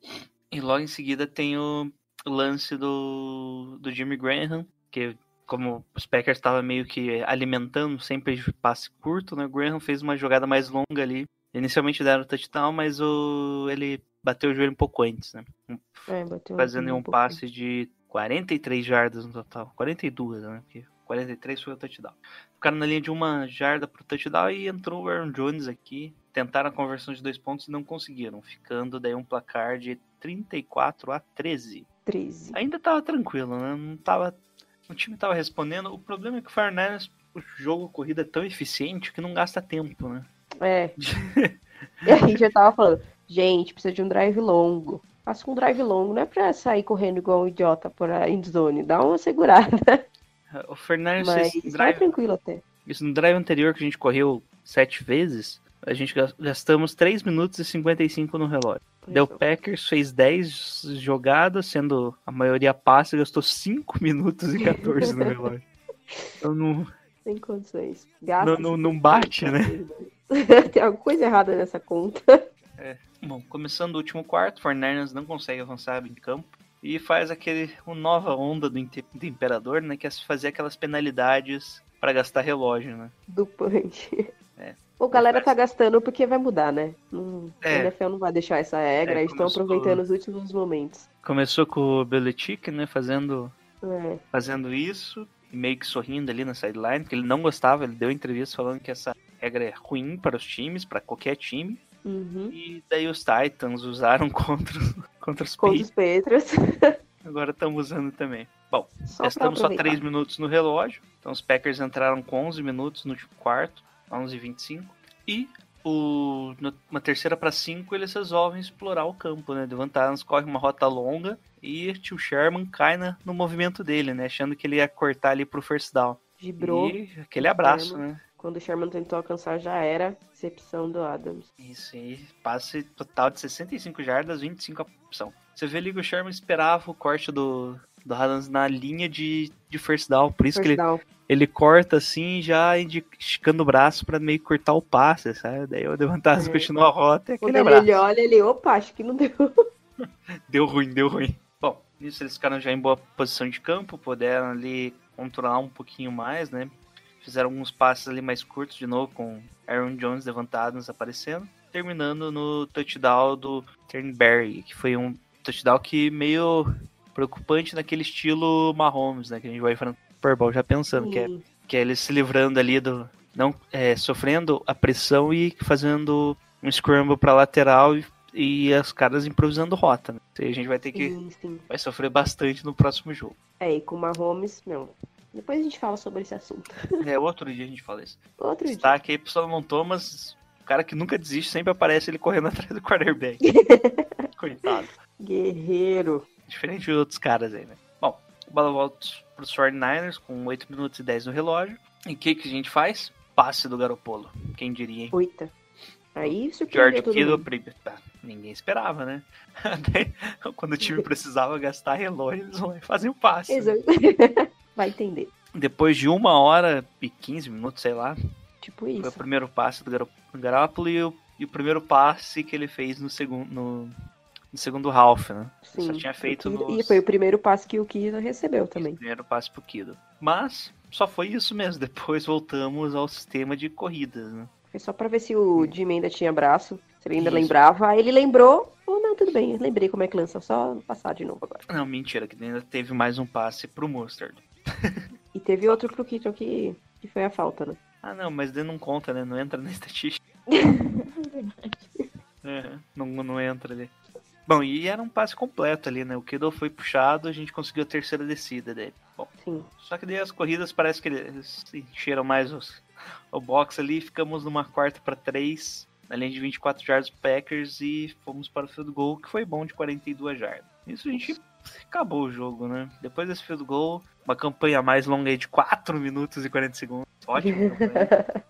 E logo em seguida tem o lance do, do Jimmy Graham, que como os Packers estavam meio que alimentando sempre de passe curto, né? O Graham fez uma jogada mais longa ali. Inicialmente deram o touchdown, mas o, ele bateu o joelho um pouco antes, né? É, Fazendo um um passe de 43 jardas no total. 42, né? Porque 43 foi o touchdown. Ficaram na linha de uma jarda pro touchdown e entrou o Aaron Jones aqui. Tentaram a conversão de dois pontos e não conseguiram, ficando daí um placar de 34 a 13. 13. Ainda tava tranquilo, né? Não tava. O time tava respondendo. O problema é que o Fire Niners, o jogo corrida é tão eficiente que não gasta tempo, né? É. e a gente já tava falando, gente, precisa de um drive longo. Faça com um drive longo, não é pra sair correndo igual um idiota por a endzone. Dá uma segurada. O Fernandes Mas drive, tranquilo até. isso no drive anterior que a gente correu sete vezes, a gente gas- gastamos 3 minutos e 55 no relógio. Daí o Packers fez 10 jogadas, sendo a maioria passe, gastou 5 minutos e 14 no relógio. Então não, Sem condições. Gasta não, não, não bate, né? Tem alguma coisa errada nessa conta. Bom, começando o último quarto, Fernandes não consegue avançar em campo e faz aquele uma nova onda do, do imperador, né, que é fazer aquelas penalidades para gastar relógio, né? Do punch. É. O galera tá gastando porque vai mudar, né? Não, É. A NFL não vai deixar essa regra, É, eles estão aproveitando os últimos momentos. Começou com o Belichick, né, fazendo É. fazendo isso e meio que sorrindo ali na sideline, porque ele não gostava, ele deu entrevista falando que essa regra é ruim para os times, para qualquer time. Uhum. E daí os Titans usaram contra, contra os Contra Patriots, os Patriots. agora estamos usando também. Bom, Só pra Gastamos só aproveitar. 3 minutos no relógio. Então os Packers entraram com 11 minutos no último quarto, 11 e 25. E o, numa terceira para cinco, eles resolvem explorar o campo, né? Devant Adams corre uma rota longa e tio Sherman cai na, no movimento dele, né? Achando que ele ia cortar ali pro first down. Gibrou. E aquele abraço, né? Quando o Sherman tentou alcançar, já era recepção do Adams. Isso aí, passe total de 65 jardas, 25 a opção. Você vê ali que o Sherman esperava o corte do, do Adams na linha de, de first down, por isso First que ele, down. ele corta assim, já esticando o braço pra meio cortar o passe, sabe? Daí o Devantaz É. continua a rota e Quando ele, olha, ele, opa, acho que não deu. Deu ruim, deu ruim. Bom, nisso eles ficaram já em boa posição de campo, puderam ali controlar um pouquinho mais, né? Fizeram alguns passes ali mais curtos de novo, com Aaron Jones levantados aparecendo. Terminando no touchdown do Turnberry, que foi um touchdown que meio preocupante naquele estilo Mahomes, né? Que a gente vai enfrentar no Super Bowl já pensando, que é que é ele se livrando ali do. não é, Sofrendo a pressão e fazendo um scramble pra lateral e, e as caras improvisando rota. Né? Aí a gente vai ter que. Sim, sim. Vai sofrer bastante no próximo jogo. É, e com o Mahomes, não. Depois a gente fala sobre esse assunto. É, outro dia a gente fala isso. Outro dia. Destaque aí pro Solomon Thomas, o cara que nunca desiste, sempre aparece ele correndo atrás do quarterback. Coitado. Guerreiro. Diferente de outros caras aí, né? Bom, a bola volta pros 49ers com 8 minutos e 10 no relógio. E o que, que a gente faz? Passe do Garopolo. Quem diria, hein? Oita. Aí George surpreendeu todo Kittle, mundo. prim- tá, ninguém esperava, né? Daí, Quando o time precisava gastar relógio, eles vão lá e fazem o passe. né? Vai entender. Depois de uma hora e 15 minutos, sei lá, Tipo foi o isso. primeiro passe do do Garoppolo e o, e o primeiro passe que ele fez no segundo, no, no segundo half, né? Sim. Só tinha feito O Kiro- nos- E foi o primeiro passe que o Kiro recebeu também. Primeiro passe pro Kido. Mas só foi isso mesmo. Depois voltamos ao sistema de corridas, né? Foi só pra ver se o Jimmy ainda tinha braço, se ele ainda Isso. lembrava. Aí ele lembrou. Oh, não, tudo bem, lembrei como é que lança, só passar de novo agora. Não, mentira, que ainda teve mais um passe pro Mustard. E teve outro pro que, que foi a falta, né? Ah, não, mas não conta, né? Não entra na estatística. É, não, não entra ali. Bom, e era um passe completo ali, né? O Kittle foi puxado, a gente conseguiu a terceira descida dele. Bom, Sim. só que daí as corridas parece que eles encheram mais os, o box ali. Ficamos numa quarta para três, na linha de 24 jardas Packers e fomos para o field goal, que foi bom de 42 jardas. Isso a gente acabou o jogo, né? Depois desse field goal, uma campanha mais longa aí de 4 minutos e 40 segundos. Ótimo. campanha.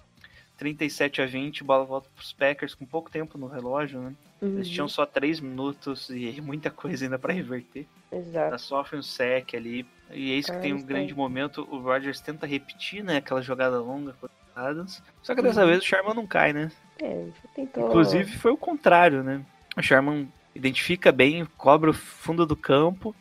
37 a 20, bola volta para os Packers com pouco tempo no relógio, né? Eles Uhum, tinham só 3 minutos e muita coisa ainda para reverter. Exato. Ela sofre um sec ali. E é isso que tem um grande tem. momento. O Rodgers tenta repetir, né? Aquela jogada longa com Adams. Só que dessa Uhum. vez o Sherman não cai, né? É, tentou. Inclusive foi o contrário, né? O Sherman identifica bem, cobra o fundo do campo.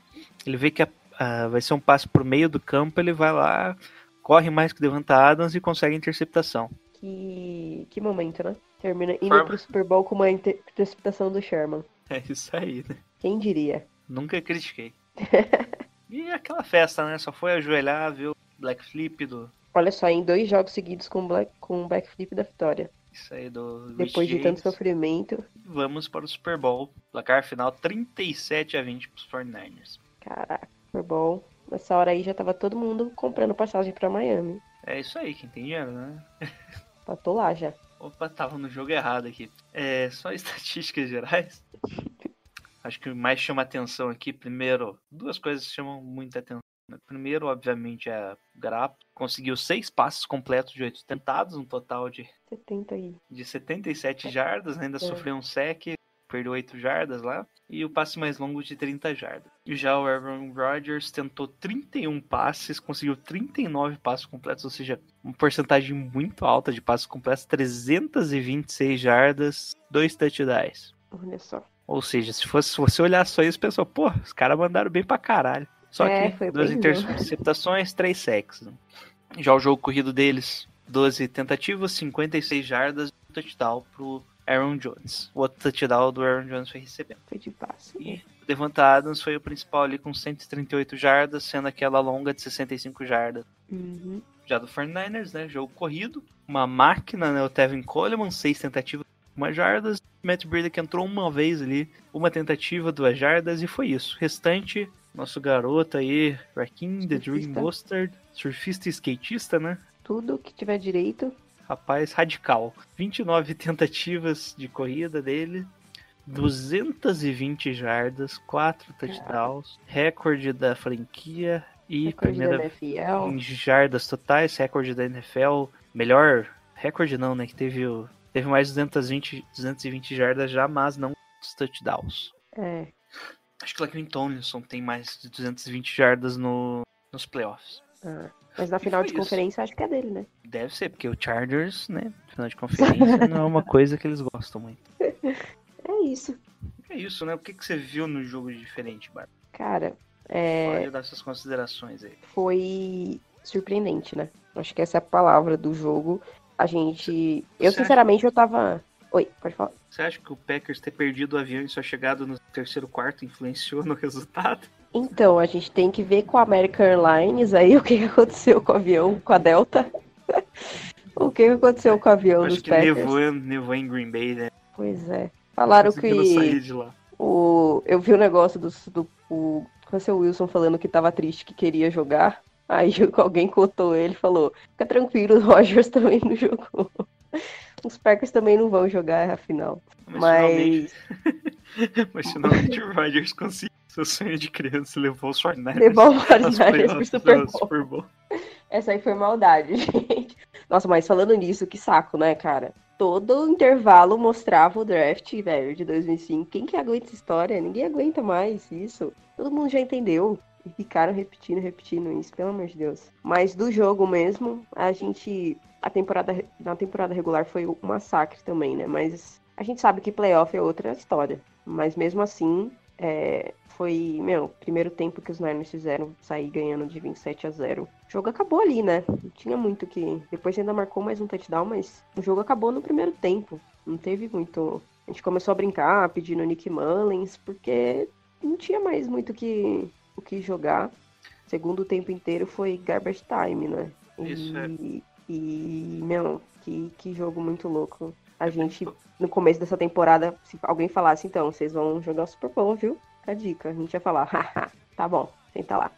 Ele vê que a- a- vai ser um passe pro meio do campo. Ele vai lá, corre mais que o Devonta Adams e consegue a interceptação. Que, que momento, né? Termina indo Forma. pro Super Bowl com uma inter- interceptação do Sherman. É isso aí, né? Quem diria? Nunca critiquei. e aquela festa, né? Só foi ajoelhar, o Black Flip do. Olha só, em dois jogos seguidos com o black, com o backflip da vitória. Isso aí do. Depois de tanto sofrimento. Vamos para o Super Bowl. Placar final 37 a 20 para os 49ers. Caraca, Super Bowl. Nessa hora aí já tava todo mundo comprando passagem pra Miami. É isso aí, quem tem dinheiro, né? Tô lá já. Opa, tava no jogo errado aqui. É, só estatísticas gerais. Acho que o mais chama atenção aqui, primeiro, duas coisas chamam muita atenção. Né? Primeiro, obviamente, é o Grapp. Conseguiu seis passos completos de oito tentados, um total de, 70 aí. de 77 jardas. Ainda É. sofreu um sec, perdeu 8 jardas lá. E o passe mais longo de 30 jardas. E já o Aaron Rodgers tentou 31 passes, conseguiu 39 passos completos, ou seja, uma porcentagem muito alta de passos completos, 326 jardas, dois touchdowns. Olha só. Ou seja, se fosse se você olhar só isso, pessoal, pô, os caras mandaram bem pra caralho. Só É, que duas interceptações, três sacks. né? Já o jogo corrido deles, 12 tentativas, 56 jardas, um touchdown pro Aaron Jones. O outro touchdown do Aaron Jones foi recebendo. Foi de passe. E o Devonta Adams foi o principal ali com 138 jardas, sendo aquela longa de 65 jardas. Uhum. Já do 49ers, né? Jogo corrido. Uma máquina, né? O Tevin Coleman, seis tentativas, uma jardas. Matt Breida que entrou uma vez ali, uma tentativa, duas jardas, e foi isso. Restante, nosso garoto aí, Rakim, The Dream. Mustard, surfista e skatista, né? Tudo que tiver direito. rapaz radical. 29 tentativas de corrida dele, 220 jardas, 4 touchdowns, recorde da franquia e Recorde primeira em jardas totais, recorde da NFL, melhor recorde não, né, que teve o teve mais 220 220 jardas já, mas não os touchdowns. É. Acho que o Laquin Tomlinson tem mais de 220 jardas no, nos playoffs. ah. Mas na final de isso? conferência acho que é dele, né? Deve ser, porque o Chargers, né, final de conferência não é uma coisa que eles gostam muito. É isso. É isso, né? O que, que você viu no jogo de diferente, Bárbara? Cara, é, Pode dar suas considerações aí. foi surpreendente, né? Acho que essa é a palavra do jogo. A gente. Eu, Você sinceramente, eu tava. Oi, pode falar. Você acha que o Packers ter perdido o avião e sua chegada no terceiro quarto influenciou no resultado? Então, a gente tem que ver com a American Airlines aí o que aconteceu com o avião, com a Delta. o que aconteceu com o avião Eu dos acho que Packers. nevou, nevou em Green Bay, né? Pois é. Falaram que de lá. o... eu vi o negócio do, do o Russell Wilson falando que tava triste, que queria jogar. Aí alguém contou ele e falou: Fica tranquilo, o Rogers também não jogou. Os Packers também não vão jogar a final. Mas, Mas finalmente, mas finalmente o Rodgers conseguiu seu sonho de criança e levou os 49ers levou o 49ers pro Super Bowl. Super Bowl. Essa aí foi maldade, gente. Nossa, mas falando nisso, que saco, né, cara? Todo intervalo mostrava o draft, velho, de 2005. Quem que aguenta essa história? Ninguém aguenta mais isso. Todo mundo já entendeu. E ficaram repetindo, repetindo isso, pelo amor de Deus. Mas do jogo mesmo, a gente. A temporada, na temporada regular foi um massacre também, né? Mas a gente sabe que playoff é outra história. Mas mesmo assim, é, foi, meu, primeiro tempo que os Niners fizeram sair ganhando de 27 a 0. O jogo acabou ali, né? Não tinha muito que. Depois ainda marcou mais um touchdown, mas o jogo acabou no primeiro tempo. Não teve muito. A gente começou a brincar, pedindo Nick Mullins, porque não tinha mais muito que, o que jogar. Segundo tempo inteiro foi garbage time, né? Isso, é. E, meu, que, que jogo muito louco. A gente, no começo dessa temporada, se alguém falasse, então, vocês vão jogar o Super Bowl, viu? Fica a dica. A gente ia falar, haha, tá bom, senta lá.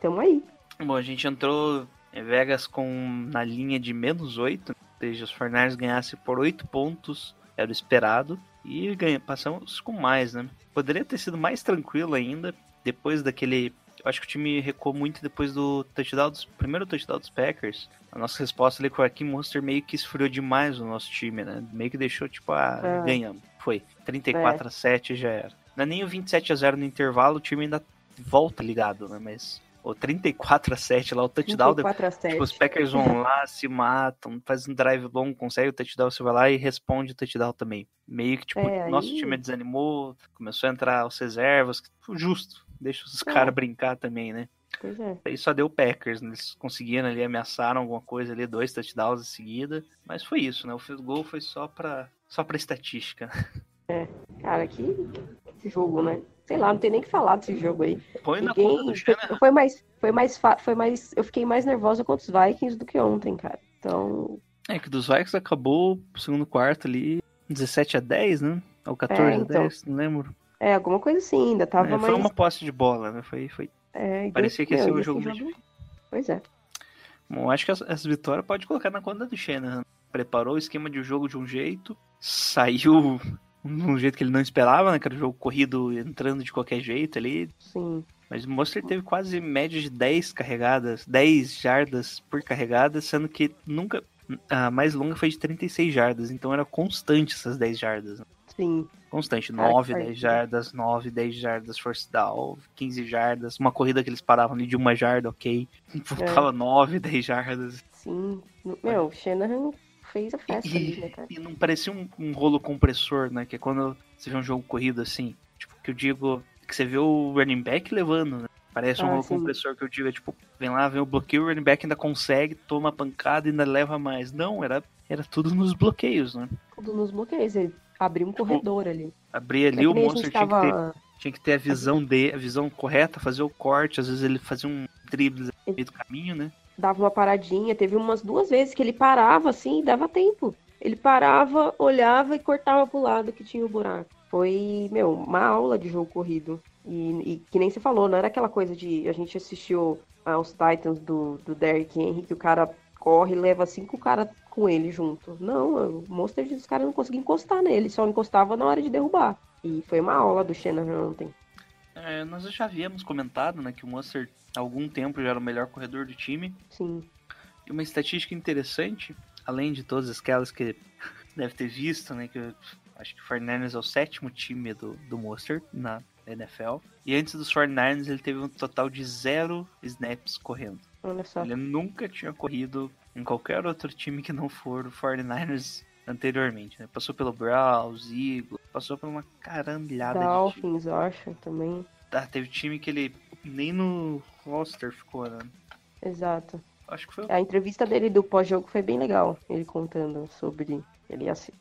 Tamo aí. Bom, a gente entrou em Vegas com na linha de menos 8, ou seja, os 49ers ganhassem por 8 pontos, era o esperado, e ganha, passamos com mais, né? Poderia ter sido mais tranquilo ainda, depois daquele... Eu acho que o time recuou muito depois do touchdown dos, primeiro touchdown dos Packers. A nossa resposta ali com o Akim Monster meio que esfriou demais o nosso time, né? Meio que deixou, tipo, ah, É. ganhamos. Foi. 34 a 7 já era. Não é nem o 27 a 0 no intervalo, o time ainda volta ligado, né? Mas o 34 a 7 lá, o touchdown 34 a 7. Tipo, os Packers vão lá, se matam, fazem um drive longo, consegue o touchdown, você vai lá e responde o touchdown também. Meio que, tipo, É, nosso aí- time desanimou, começou a entrar os reservas, justo, deixa os É. caras brincar também, né? Pois é. Aí só deu o Packers, né? eles conseguiram ali, ameaçaram alguma coisa ali, dois touchdowns em seguida, mas foi isso, né? O field goal foi só pra, só pra estatística. Cara, que, que jogo, né? Sei lá, não tem nem que falar desse jogo aí. Põe na conta Ninguém. do Foi, Shanahan. foi mais. Foi mais, fa- foi mais. Eu fiquei mais nervosa contra os Vikings do que ontem, cara. Então. É que dos Vikings acabou o segundo quarto ali, 17 a 10, né? Ou 14 É, a então. 10, não lembro. É, alguma coisa assim, ainda tava É, mais. foi uma posse de bola, né? Foi, foi é, Parecia que ia ser e jogo muito difícil. Pois é. Bom, acho que essa, essa vitória pode colocar na conta do Shanahan. Preparou o esquema de jogo de um jeito, saiu de um jeito que ele não esperava, né? Que era o jogo corrido entrando de qualquer jeito ali. Sim. Mas o Monster teve quase média de 10 carregadas, 10 jardas por carregada, sendo que nunca. A mais longa foi de 36 jardas, então era constante essas 10 jardas. né? Sim. Constante, Cara, que 9, 10 partida. jardas, 9, 10 jardas, force down, 15 jardas, uma corrida que eles paravam ali de uma jarda, ok. Voltava 9, 10 jardas. Sim. Meu, o Shanahan fez a festa E- ali, né, cara? E não parecia um, um rolo compressor, né? Que é quando você vê um jogo corrido assim. Tipo, que eu digo que você vê o running back levando, né? Parece um Ah, rolo sim. compressor que eu digo, é tipo, vem lá, vem o bloqueio, o running back ainda consegue, toma a pancada e ainda leva mais. Não, era, era tudo nos bloqueios, né? Tudo nos bloqueios. Ele abriu um corredor ali. Abrir ali, É o monstro tinha, que ter, tava. tinha que ter a visão de, a visão correta, fazer o corte, às vezes ele fazia um drible no meio do caminho, né? dava uma paradinha. Teve umas duas vezes que ele parava assim e dava tempo. Ele parava, olhava e cortava pro lado que tinha o buraco. Foi, meu, uma aula de jogo corrido. E, e que nem você falou, não era aquela coisa de. A gente assistiu aos Titans do, do Derrick Henry, que o cara corre e leva cinco caras com ele junto. Não, o Mostert, os caras não conseguiam encostar nele, só encostava na hora de derrubar. E foi uma aula do Shanahan ontem. É, nós já havíamos comentado, né, que o Mustard há algum tempo já era o melhor corredor do time. Sim. E uma estatística interessante, além de todas aquelas que deve ter visto, né, que acho que o 49ers é o sétimo time do, do Mustard na NFL. E antes dos 49ers ele teve um total de zero snaps correndo. Olha só. Ele nunca tinha corrido em qualquer outro time que não for o 49ers anteriormente, né? Passou pelo Browns, Eagles, passou por uma carambilhada de time. Dolphins, eu acho, também. Ah, teve time que ele nem no roster ficou, né? Exato. Acho que foi A entrevista dele do pós-jogo foi bem legal. Ele contando sobre. Ele assi-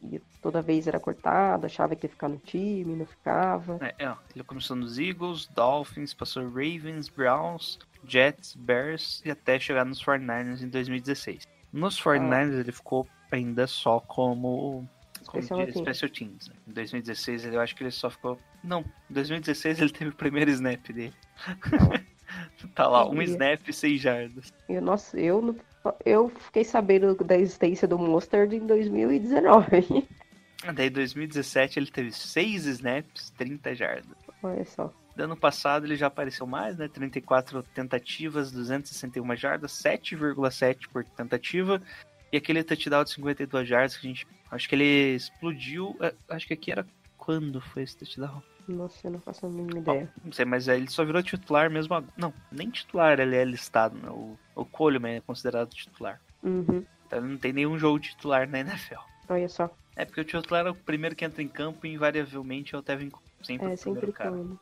toda vez era cortado, achava que ia ficar no time, não ficava. É, é, ele começou nos Eagles, Dolphins, passou Ravens, Browns, Jets, Bears e até chegar nos 49ers em 2016. Nos 49ers ele ficou ainda só como, como Special de team. Special Teams. né? Em 2016 ele- eu acho que ele só ficou... Não, em 2016 ele teve o primeiro snap dele. tá lá, um snap e 6 jardas. Eu, nossa, eu, eu fiquei sabendo da existência do Mustard em 2019. Daí em 2017 ele teve 6 snaps, 30 jardas. Olha só. Do ano passado ele já apareceu mais, né? 34 tentativas, 261 jardas, 7,7 por tentativa. E aquele touchdown de 52 jardas que a gente. Acho que ele explodiu. é, Acho que aqui era quando foi esse touchdown? Nossa, eu não faço a mínima ideia. Não sei, mas ele só virou titular mesmo. ag- Não, nem titular ele é listado, né? O, o Coleman é considerado titular. Uhum. Então ele não tem nenhum jogo titular na NFL. Olha só. É porque o titular é o primeiro que entra em campo e invariavelmente é o Tevin. Sempre É o sempre primeiro cara. como.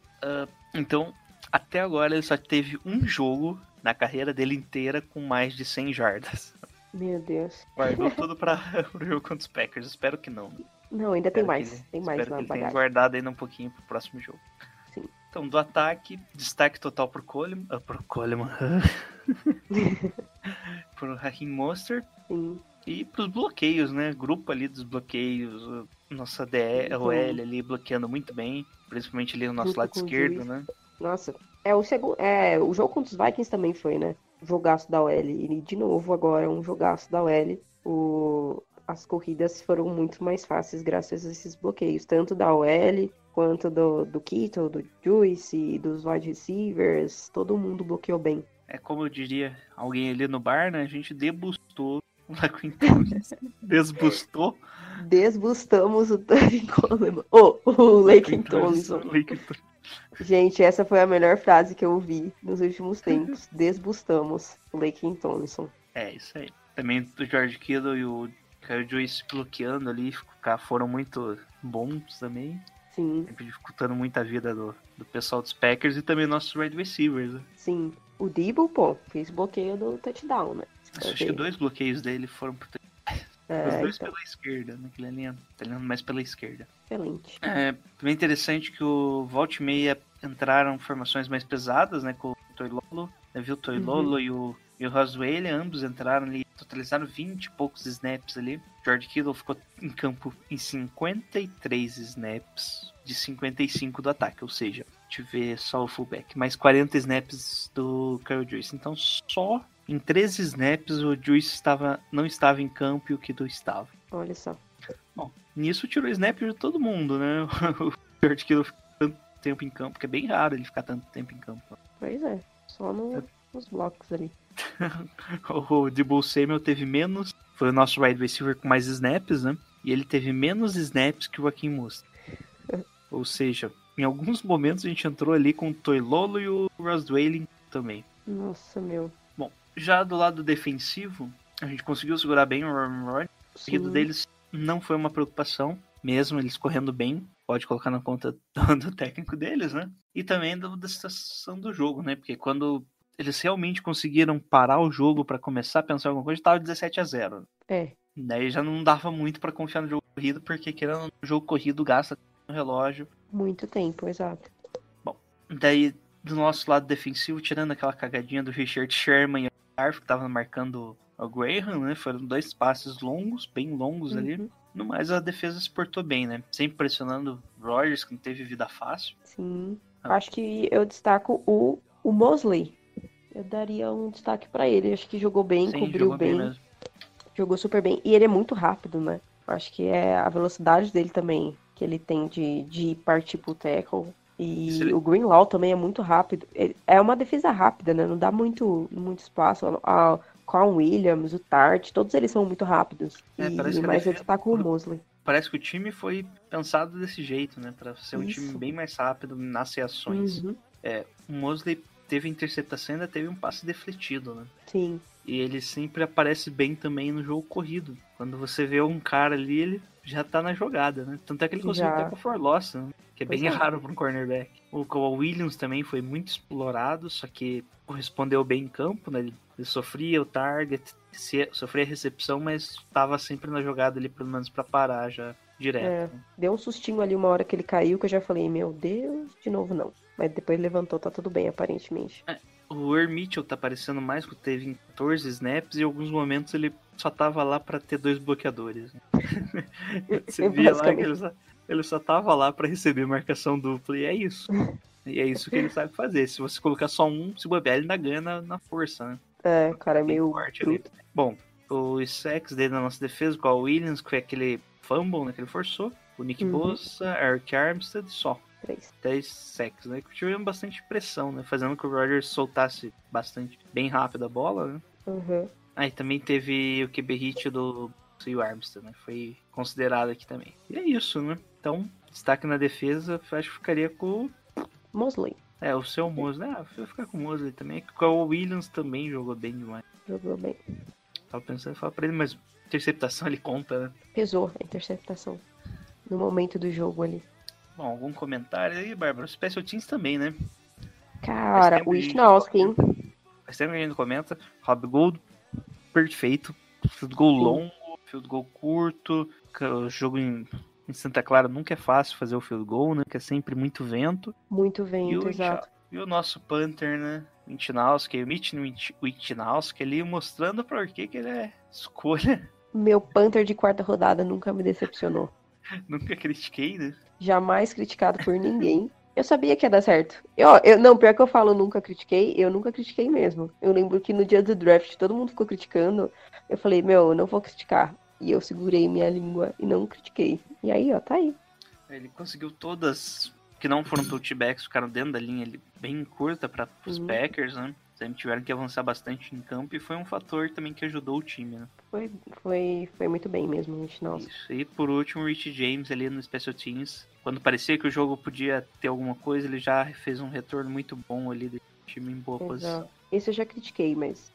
Então, até agora ele só teve um jogo na carreira dele inteira com mais de 100 jardas. Meu Deus. Guardou tudo para o jogo contra os Packers. Espero que não. Não, ainda tem Espero mais. que ele- Tem mais espero na que ele tenha guardado ainda um pouquinho pro próximo jogo. Sim. Então, do ataque, destaque total pro Coleman. Ah, pro Coleman. pro Raheem Mostert. Sim. E pros bloqueios, né? Grupo ali dos bloqueios. Nossa DE, Uhum. OL ali bloqueando muito bem. Principalmente ali no nosso Junto lado esquerdo, né? Nossa. É, o segundo. É, o jogo contra os Vikings também foi, né? Jogaço da OL. E de novo agora um jogaço da OL. O... As corridas foram muito mais fáceis graças a esses bloqueios, tanto da OL quanto do, do Kittle, do Juice, dos wide receivers. Todo mundo bloqueou bem. É como eu diria alguém ali no bar, né? A gente debustou o. Desbustou Desbustamos o Tevin Coleman. Oh, o. Laken Tomlinson. Gente, essa foi a melhor frase que eu ouvi nos últimos tempos. Desbustamos o Laken Tomlinson. É, isso aí. Também o George Kittle e o Kyle Joyce bloqueando ali foram muito bons também. Sim, Sempre dificultando muito a vida do, do pessoal dos Packers e também nossos wide receivers. Né? sim. O Debo, pô, fez bloqueio do touchdown, né? Acho que dois bloqueios dele foram por Os É, dois então, pela esquerda, né? Que ele alinha- tá mais pela esquerda. excelente. É também interessante que o Volt Meia entraram formações mais pesadas, né? Com o Toilolo. Né, viu o Toilolo e o, e o Roswell, ambos entraram ali, totalizaram 20 e poucos snaps ali. George Kittle ficou em campo em 53 snaps de 55 do ataque, ou seja, te ver só o fullback, mais 40 snaps do Kyle Juice. Então só em 13 snaps o Juice estava, não estava em campo e o Kittle estava. Olha só. Bom, nisso tirou snap de todo mundo, né? O George Kittle ficou tanto tempo em campo, que é bem raro ele ficar tanto tempo em campo. Pois é, só no- nos blocos ali. O Debo Samuel teve menos, foi o nosso wide receiver com mais snaps, né? E ele teve menos snaps que o Joaquim Mostert. Ou seja, em alguns momentos a gente entrou ali com o Toilolo e o Ross Dwayling também. Nossa, meu. Bom, já do lado defensivo, a gente conseguiu segurar bem o Aaron Rodgers. O seguido deles não foi uma preocupação, mesmo eles correndo bem. Pode colocar na conta do, técnico deles, né? E também do- da situação do jogo, né? Porque quando eles realmente conseguiram parar o jogo para começar a pensar em alguma coisa, estava 17 a 0. É, Daí já não dava muito para confiar no jogo corrido, porque querendo o jogo corrido gasta no relógio. muito tempo, exato. Daí, do nosso lado defensivo, tirando aquela cagadinha do Richard Sherman Arf, que tava marcando o Graham, né? Foram dois passes longos, bem longos ali. Uhum, No mais, a defesa se portou bem, né? Sempre pressionando o Rogers, que não teve vida fácil. Sim. Ah. Acho que eu destaco o, o Mosley. Eu daria um destaque pra ele. Acho que jogou bem, Sim, cobriu jogou bem. mesmo. Jogou super bem. E ele é muito rápido, né? Acho que é a velocidade dele também, que ele tem de, de partir pro tackle. E ele- o Greenlaw também é muito rápido. Ele- É uma defesa rápida, né? Não dá muito, muito espaço. A, a Con Williams, o Tart, todos eles são muito rápidos. É, e, parece que a mas eu defesa- destaco o Mosley. Parece que o time foi pensado desse jeito, né? Pra ser um Isso. time bem mais rápido nas reações. Uhum, O Mosley teve interceptação e ainda teve um passe defletido, né? sim. E ele sempre aparece bem também no jogo corrido. Quando você vê um cara ali, ele já tá na jogada, né? Tanto é que ele conseguiu até com a for loss, né? Que é Pois bem é. raro para um cornerback. O Kawhi Williams também foi muito explorado, só que correspondeu bem em campo, né? Ele, ele sofria o target, se- sofria a recepção, mas tava sempre na jogada ali, pelo menos pra parar já direto. É. né? Deu um sustinho ali uma hora que ele caiu, que eu já falei, meu Deus, de novo não. Mas depois levantou, tá tudo bem, aparentemente. O Earl Mitchell tá aparecendo mais, que teve 14 snaps e em alguns momentos ele só tava lá pra ter dois bloqueadores. né? Você via lá que ele só, ele só tava lá pra receber marcação dupla e é isso. E é isso que ele sabe fazer. Se você colocar só um, se bobear, ele ainda ganha na, na força, né? É, o cara é meio forte. Bom, os sacks dele na nossa defesa, com o Williams, que foi aquele fumble né, que ele forçou. O Nick Uhum. Bosa, Eric Armstead, só. Três. 10 sacks, né? Que tiveram bastante pressão, né? Fazendo que o Rodgers soltasse bastante, bem rápido a bola, né? Uhum. Aí também teve o QB hit do Seal Armstead, né? Foi considerado aqui também. E é isso, né? Então, destaque na defesa, acho que ficaria com Mosley. é, o seu Mosley. Ah, eu ficar com o Mosley também. que O Williams também jogou bem demais. Jogou bem. Tava pensando em falar pra ele, mas interceptação ele conta, né? Pesou a interceptação. No momento do jogo ali. Bom, algum comentário aí, Bárbara? Os Special Teams também, né? Cara, o Ichnowski, hein? Faz tempo que a gente comenta. Rob Gold, perfeito. Field goal longo, field goal curto. O jogo em, em Santa Clara nunca é fácil fazer o field goal, né? Que é sempre muito vento. Muito vento, o, exato. e o nosso Panther, né? Wichnowski, o Mitch Wichnowski ali mostrando por que que ele é escolha. Meu Panther de quarta rodada nunca me decepcionou. nunca critiquei, né? Jamais criticado por ninguém. Eu sabia que ia dar certo. Eu, eu, não, pior que eu falo nunca critiquei, eu nunca critiquei mesmo. Eu lembro que no dia do draft todo mundo ficou criticando. Eu falei, meu, eu não vou criticar. E eu segurei minha língua e não critiquei. E aí, ó, tá aí. Ele conseguiu todas que não foram touchbacks, ficaram dentro da linha bem curta para os Uhum. Packers, né? Sempre tiveram que avançar bastante em campo e foi um fator também que ajudou o time, né? Foi, foi, foi muito bem mesmo, gente. Nossa. Isso. E por último, o Rich James ali no Special Teams. Quando parecia que o jogo podia ter alguma coisa, ele já fez um retorno muito bom ali do time em boa posição. Exato. Esse eu já critiquei, mas.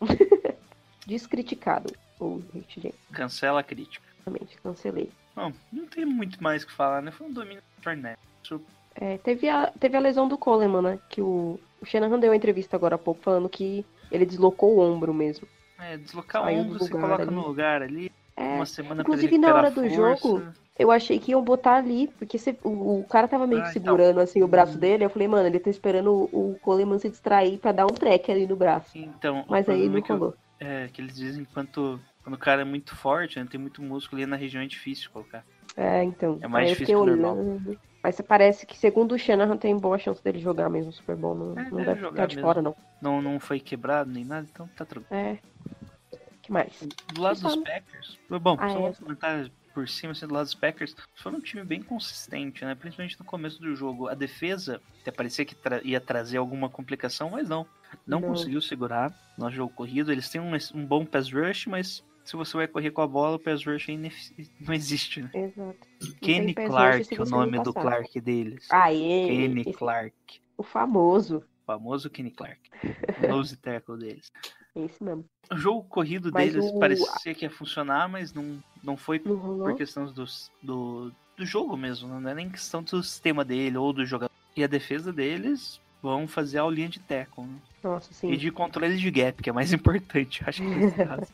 Descriticado. O Rich James. Cancela a crítica. Realmente, cancelei. Bom, não tem muito mais o que falar, né? Foi um domínio do É, teve, a, teve a lesão do Coleman, né? Que o, o Shanahan deu uma entrevista agora há pouco falando que ele deslocou o ombro mesmo. É, deslocar Saiu o ombro, você coloca ali. no lugar ali, É, uma semana inclusive, na hora do jogo, Eu achei que iam botar ali, porque se- o, o cara tava meio Ah, que então. segurando assim o braço dele. Eu falei, mano, ele tá esperando o, o Coleman se distrair pra dar um track ali no braço. Então, Mas aí não é que, eu- rolou. é, que eles dizem que quando, o cara é muito forte, né, tem muito músculo ali na região, é difícil colocar. É, então. É mais difícil que o normal. olhando. Mas parece que, segundo o Shanahan, tem boa chance dele jogar mesmo o Super Bowl. Não, É, não deve ficar de mesmo. fora, não. Não, não foi quebrado nem nada, então tá tranquilo. É. que mais? Do lado dos Packers, bom, Ah, só é. um comentário por cima, assim, do lado dos Packers, foi um time bem consistente, né? Principalmente no começo do jogo. A defesa até parecia que tra- ia trazer alguma complicação, mas não. Não, Não. conseguiu segurar no jogo corrido. Eles têm um, um bom pass rush, mas se você vai correr com a bola, o pass rush não existe, né? Exato. Kenny Clark, o nome do. Clark deles. Aê! Kenny esse- Clark. O famoso. O famoso Kenny Clark. O nose tackle deles. Esse mesmo. O jogo corrido Mas deles o- parecia que ia funcionar, mas não, não foi Não por questão dos, do, do jogo mesmo, né? não é nem questão do sistema dele ou do jogador. E a defesa deles vão fazer a aulinha de tackle, né? Nossa, sim. E de controle de gap, que é mais importante, acho que nesse caso.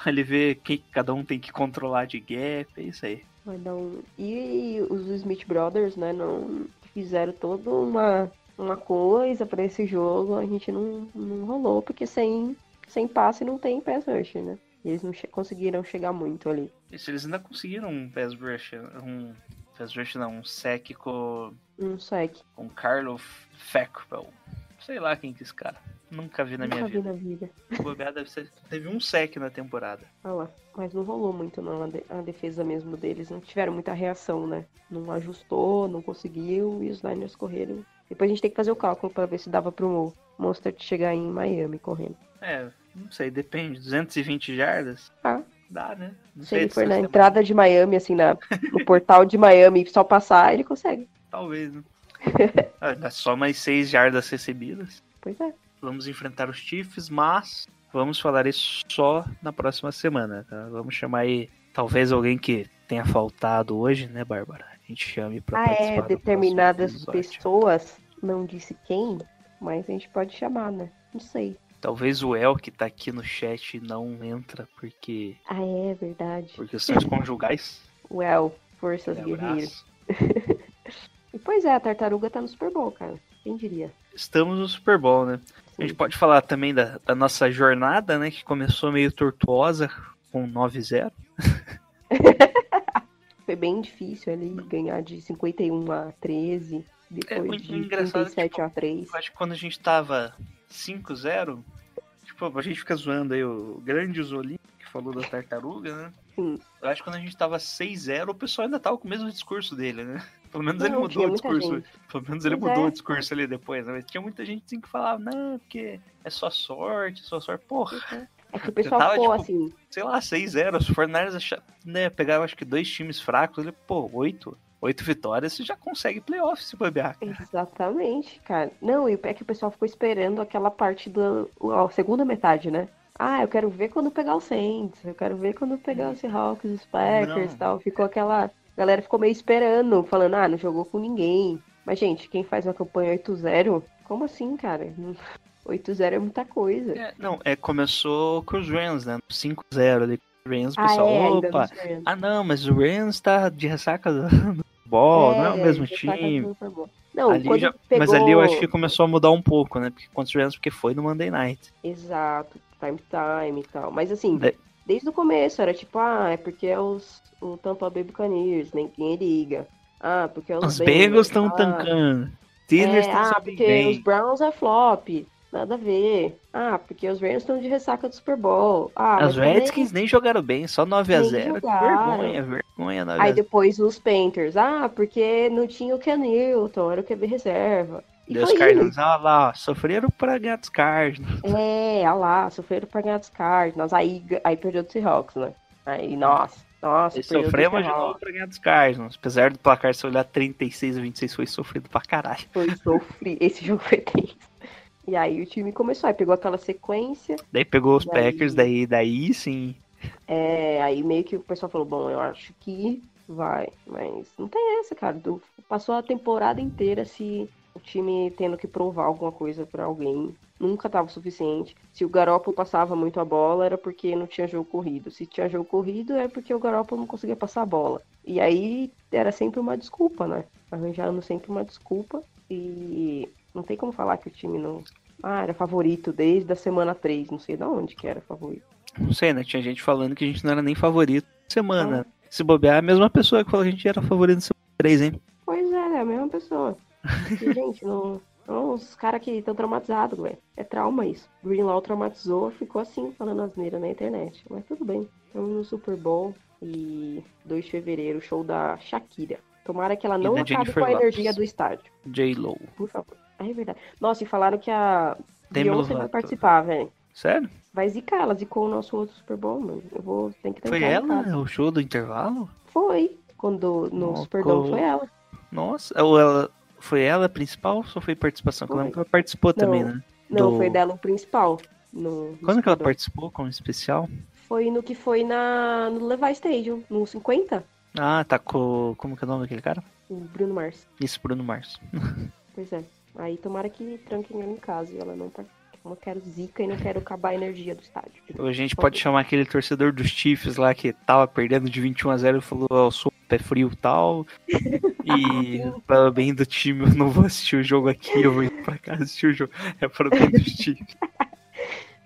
Ali ver quem cada um tem que controlar de gap, é isso aí. E os Smith Brothers, né, não fizeram toda uma, uma coisa pra esse jogo, a gente não, não rolou, porque sem, sem passe não tem pass rush, né? Eles não che- conseguiram chegar muito ali. E se eles ainda conseguiram um pass rush, um pass rush não, um sec com, Um sec. com Carlo Fackrell. Sei lá quem que é esse cara. Nunca vi na minha Nunca vi vida. na vida. Se bobear, deve ser... Teve um sec na temporada. Olha lá. Mas não rolou muito não, a, de- a defesa mesmo deles. Não tiveram muita reação, né? Não ajustou, não conseguiu e os Niners correram. Depois a gente tem que fazer o cálculo pra ver se dava pro Monster chegar em Miami correndo. É, não sei, depende. 220 jardas? Ah. Dá, né? Não Se ele for na entrada de Miami, assim, na, no portal de Miami, só passar, ele consegue. Talvez, né? Ah, só mais 6 jardas recebidas. Pois é. Vamos enfrentar os Chiefs, mas vamos falar isso só na próxima semana, tá? Vamos chamar aí, talvez alguém que tenha faltado hoje, né, Bárbara? A gente chame pra Ah, participar é, determinadas pessoas, não disse quem, mas a gente pode chamar, né? Não sei. Talvez o El, que tá aqui no chat, não entra porque, Ah, é verdade. por questões conjugais. Well, forças É, guerreiras. E pois é, a tartaruga tá no Super Bowl, cara. Quem diria? Estamos no Super Bowl, né? A gente pode falar também da, da nossa jornada, né? Que começou meio tortuosa, com 9-0. Foi bem difícil ali ganhar de 51 a 13, depois muito de engraçado, 37 tipo, a 3. Eu acho que quando a gente tava 5-0, tipo, a gente fica zoando aí o grande Zolim, que falou da tartaruga, né? Sim. Eu acho que quando a gente tava 6-0, o pessoal ainda tava com o mesmo discurso dele, né? Pelo menos ele mudou o discurso. gente. Pelo menos ele Pois mudou é. o discurso ali depois, né? Mas tinha muita gente assim que falava, não, porque é só sorte, só sorte. Porra, É que o pessoal tava, ficou tipo, assim, sei lá, 6-0. Os Fortnite achava, né, pegava acho que dois times fracos, ele, pô, 8. 8 vitórias, você já consegue playoff se bobear. Exatamente, cara. Não, e o é que o pessoal ficou esperando aquela parte da segunda metade, né? Ah, eu quero ver quando pegar o Saints, eu quero ver quando pegar os Seahawks, os Packers e tal. Ficou aquela. A galera ficou meio esperando, falando, ah, não jogou com ninguém. Mas, gente, quem faz uma campanha 8-0, como assim, cara? 8-0 é muita coisa. É, não, é, começou com os Rams, né? 5-0 ali com os Rams, o ah, pessoal, é, opa, ah não, mas o Rams tá de ressaca do do ball, não é o mesmo time. Não, Ali já- pegou... Mas ali eu acho que começou a mudar um pouco, né? Porque contra os Rams, porque foi no Monday Night. Exato, time time e tal. Mas assim, Da- desde o começo era tipo, ah, é porque é os, o Tampa Bay Buccaneers, nem quem liga. Ah, porque é os, Os Bengals estão ah, tancando. Steelers é, ah, porque bem. os Browns é flop. Nada a ver. Ah, porque os Rams estão de ressaca do Super Bowl. Ah, Os Redskins nem jogaram bem, só 9x0. Nem Que jogaram. vergonha, vergonha 9x0. Aí depois os Panthers. Ah, porque não tinha o Ken Newton, era o QB reserva. E Deus Cardinals, olha lá, sofreram pra ganhar dos Cardinals. É, olha lá, sofreram pra ganhar dos Cardinals. Aí, aí perdeu do Seahawks, né? Aí, nossa, nossa, E do sofremos de novo pra ganhar dos Cardinals. Apesar do placar se olhar 36 a 26, foi sofrido pra caralho. Foi sofrido. Esse jogo foi tenso. E aí o time começou, aí pegou aquela sequência. Daí pegou os Daí- Packers, daí, daí sim. É, aí meio que o pessoal falou, bom, eu acho que vai. Mas não tem essa, cara. Du- Passou a temporada inteira se o time tendo que provar alguma coisa pra alguém. Nunca tava o suficiente. Se o Garoppolo passava muito a bola, era porque não tinha jogo corrido. Se tinha jogo corrido, é porque o Garoppolo não conseguia passar a bola. E aí era sempre uma desculpa, né? Arranjando sempre uma desculpa. E não tem como falar que o time não. Ah, era favorito desde a semana 3. Não sei de onde que era favorito. Não sei, né? Tinha gente falando que a gente não era nem favorito na semana. Se bobear, é a mesma pessoa que falou que a gente era favorito na semana 3, hein? Pois é, é a mesma pessoa. E, gente, não. não os caras que estão traumatizados, velho. É trauma isso. Greenlaw traumatizou, ficou assim, falando asneira na internet. Mas tudo bem. Estamos no Super Bowl e 2 de fevereiro, show da Shakira. Tomara que ela não acabe Jennifer com a Lopez. energia do estádio, J-Lo. por favor. Ah, é verdade. Nossa, e falaram que a Demi Beyoncé vai participar, velho. Sério? Vai zicar, ela zicou o nosso outro Super Bowl, mano. Eu vou, tem que Foi ela? casa. O show do intervalo? Foi. Quando no Super Bowl foi ela. Nossa, ou ela. Foi ela a principal ou só foi participação? Que ela participou também, né? Não, Do- foi dela o principal. No, Quando que ela participou como especial? Foi no que foi na, no Levi Stadium, no 50, Ah, tá com. Como que é o nome daquele cara? o Bruno Mars. Isso, Bruno Mars. Pois é. Aí tomara que tranquem ela em casa e ela não tá. Eu não quero zica e não quero acabar a energia do estádio. A gente pode chamar aquele torcedor dos Chiefs lá que tava perdendo de 21 a 0 e falou, eu sou pé frio e tal. E para bem do time, eu não vou assistir o jogo aqui, eu vou ir pra casa assistir o jogo. É para bem dos Chiefs.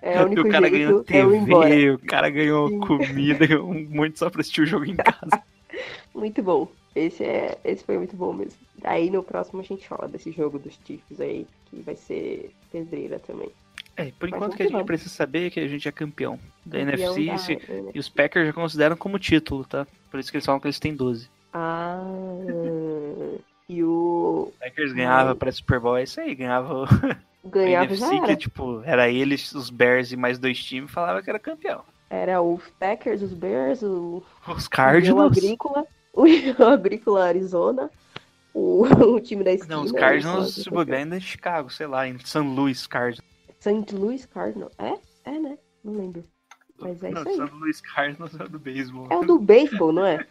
É o o cara ganhou jeito é. TV, o cara ganhou Sim. comida, ganhou um monte só pra assistir o jogo em casa. Muito bom. Esse, é, esse foi muito bom mesmo. Aí no próximo a gente fala desse jogo dos Chiefs aí, que vai ser pedreira também. É, por Mas enquanto que a gente não. precisa saber é que a gente é campeão da Campeão NFC da- se- e os Packers já consideram como título, tá? Por isso que eles falam que eles têm 12. Ah. E o. Os Packers ganhava para Super Bowl, é isso aí, ganhava o Ganhava já NFC, que era. tipo, era eles, os Bears e mais dois times, falava que era campeão. Era o Packers, os Bears, o Os o Cardinals. Agrícola, o Agrícola Arizona, o, o time da esquina. Não, os Cardinals se bobear ainda em Chicago, sei lá, em St. Louis Cardinals. St. Louis Cardinals. É? É, né? Não lembro. Mas é não, isso aí. St. Louis Cardinals é do beisebol. É o do beisebol, não é?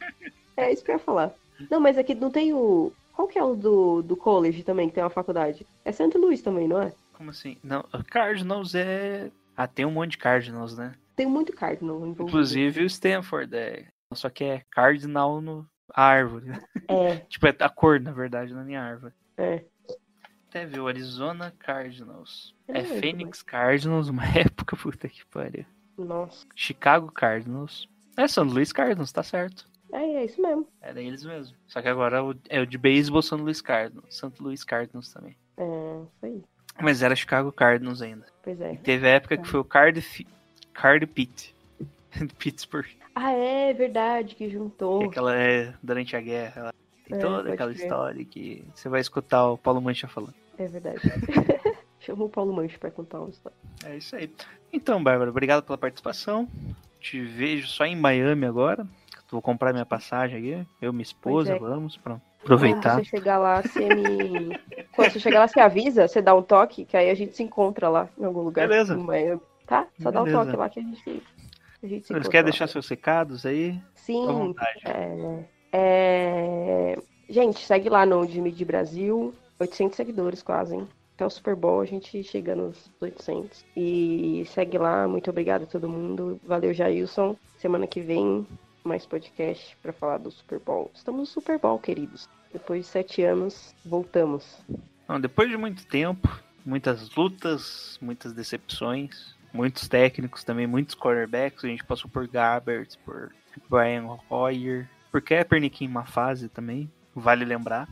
É isso que eu ia falar. Não, mas aqui não tem o. Qual que é o do, do college também, que tem uma faculdade? É St. Louis também, não é? Como assim? Não, Cardinals é. Ah, tem um monte de Cardinals, né? Tem muito Cardinal envolvido. Inclusive o Stanford, é. Só que é Cardinal no a árvore. É, tipo, é a cor, na verdade, não é nem a árvore. é. Até viu, Arizona Cardinals. É lembro, Phoenix Cardinals, uma época, puta que pariu. Nossa. Chicago Cardinals. É St. Louis Cardinals, tá certo. É, é isso mesmo. Era eles mesmo. Só que agora o- é o de beisebol St. Louis Cardinals. St. Louis Cardinals também. É, isso aí. Mas era Chicago Cardinals ainda. Pois é. Teve a época que foi o Cardiff, Cardi Pitt. Pittsburgh. Ah, é verdade, que juntou. Que aquela é durante a guerra. Ela tem É, toda aquela crer. história que você vai escutar o Paulo Mancha falando. É verdade. Chama o Paulo Mancho pra contar uma história. É isso aí. Então, Bárbara, obrigado pela participação. Te vejo só em Miami agora. Vou comprar minha passagem aqui. Eu e minha esposa, é. vamos pra aproveitar. Quando você chegar lá, você me. Quando você chegar lá, você avisa, você dá um toque, que aí a gente se encontra lá em algum lugar. Beleza. Em Miami. Tá? Só dá um Beleza. toque lá que a gente. A gente se Você encontra quer lá. deixar seus recados aí? Sim. vontade. É, é, Gente, segue lá no Jimmy de Brasil. 800 seguidores quase, hein? Até o Super Bowl a gente chega nos 800. E segue lá. Muito obrigado a todo mundo. Valeu, Jailson. Semana que vem, mais podcast pra falar do Super Bowl. Estamos no Super Bowl, queridos. Depois de sete anos, voltamos. Não, depois de muito tempo, muitas lutas, muitas decepções, muitos técnicos também, muitos quarterbacks. A gente passou por Gabbert, por Brian Hoyer, por Kaepernick em uma fase também, vale lembrar.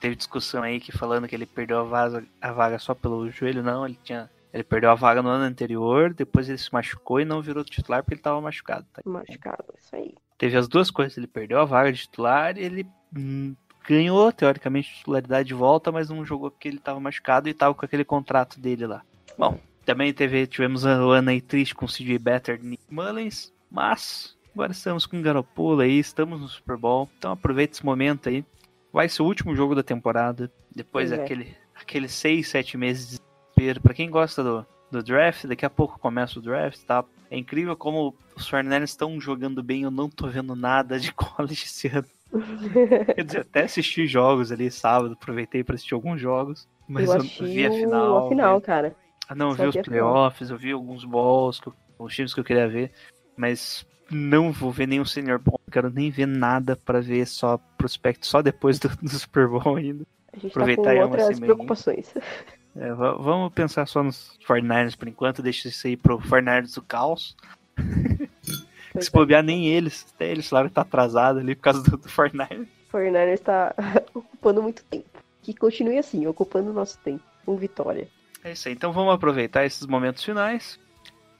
Teve discussão aí que falando que ele perdeu a, vaga, a vaga só pelo joelho, não, ele tinha. Ele perdeu a vaga no ano anterior, depois ele se machucou e não virou titular porque ele estava machucado. Tá? Machucado, isso aí. Teve as duas coisas, ele perdeu a vaga de titular e ele hum, ganhou, teoricamente, titularidade de volta, mas não jogou porque ele estava machucado e estava com aquele contrato dele lá. Bom, também teve, tivemos um ano aí triste com o CJ Better e Nick Mullins, mas agora estamos com o Garoppolo aí, estamos no Super Bowl, então aproveita esse momento aí. Vai ser o último jogo da temporada, depois Pois é. daquele aqueles seis, sete meses de desespero. Pra quem gosta do, do draft, daqui a pouco começa o draft, tá? É incrível como os Fernandes estão jogando bem, eu não tô vendo nada de college esse ano. Quer dizer, até assisti jogos ali sábado, aproveitei pra assistir alguns jogos, mas eu eu, vi a final. a final, vi- cara. Ah, não, eu Só vi os playoffs, eu vi alguns balls, os times que eu queria ver, mas não vou ver nenhum senior ball, não quero nem ver nada pra ver só prospecto só depois do, do Super Bowl ainda. A gente Aproveitar tá com outras preocupações. É, va- vamos pensar só nos 49ers por enquanto, deixa isso aí pro 49ers do caos. Se bobear nem eles, até eles falaram que tá atrasado ali por causa do, do 49ers. O 49ers tá ocupando muito tempo. Que continue assim, ocupando o nosso tempo. Com vitória. É isso aí, então vamos aproveitar esses momentos finais.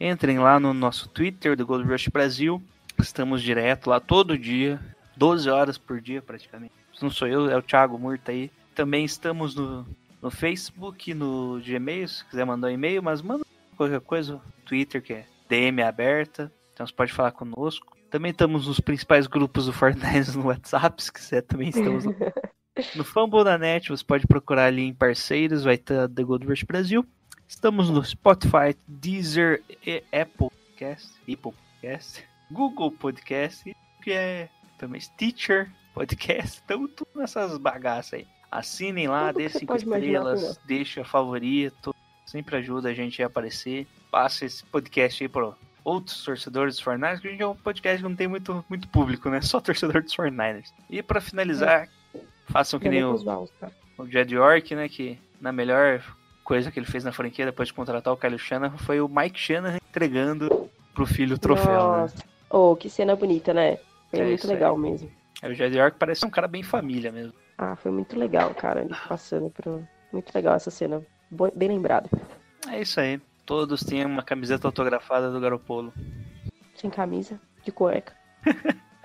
Entrem lá no nosso Twitter do Gold Rush Brasil. Estamos direto lá todo dia, 12 horas por dia praticamente. Não sou eu, é o Thiago Murta aí. Também estamos no, no Facebook, no Gmail, se quiser mandar um e-mail, mas manda qualquer coisa, no Twitter que é DM aberta, então você pode falar conosco. Também estamos nos principais grupos do Fortnite no WhatsApp, se quiser também estamos lá. No Fumble da Net, você pode procurar ali em parceiros, vai ter The Gold Rush Brasil. Estamos no Spotify, Deezer e Apple Podcast, Apple Podcast, Google Podcast, que é também Stitcher Podcast. Estamos tudo nessas bagaças aí. Assinem lá, dê cinco pode imaginar estrelas, deixa favorito, sempre ajuda a gente a aparecer. Passa esse podcast aí para outros torcedores dos 49ers, que a gente é um podcast que não tem muito, muito público, né? Só torcedor dos 49ers. E para finalizar, façam que nem Também o, cara. o Jed York, né? Que na melhor coisa que ele fez na franquia depois de contratar o Kyle Shanahan foi o Mike Shanahan entregando pro filho o troféu, né? Oh, que cena bonita, né? Foi É muito isso aí. legal mesmo. É, O Jed York parece um cara bem família mesmo. Ah, foi muito legal, cara. Ele passando por. Muito legal essa cena. Bem lembrado. É isso aí. Todos têm uma camiseta autografada do Garopolo. Sem camisa, de cueca.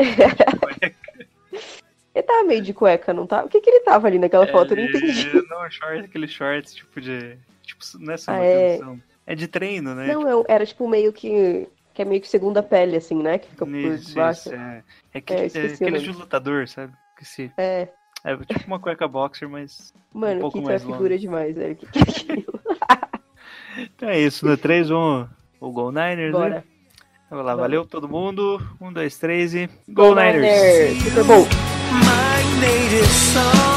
Ele tava meio de cueca, não tá? O que que ele tava ali naquela foto? Eu não entendi. É, Não, short, aquele shorts tipo de. Tipo, não é só uma Ah, é. É de treino, né? Não, eu- era tipo meio que. Que é meio que segunda pele, assim, né? Que fica por Isso, baixo. isso, é. É, aquele, É, é, aquele nome. de lutador, sabe? Esqueci. É. É tipo uma cueca boxer, mas. Mano, pouco que é mais figura demais, velho. Que que é aquilo? Então é isso, no 3, vamos. O Gol Niners, Bora. né? Vamos lá, valeu todo mundo. Um, dois, três e. Gol Niners! Niners! Super Bowl! my native song.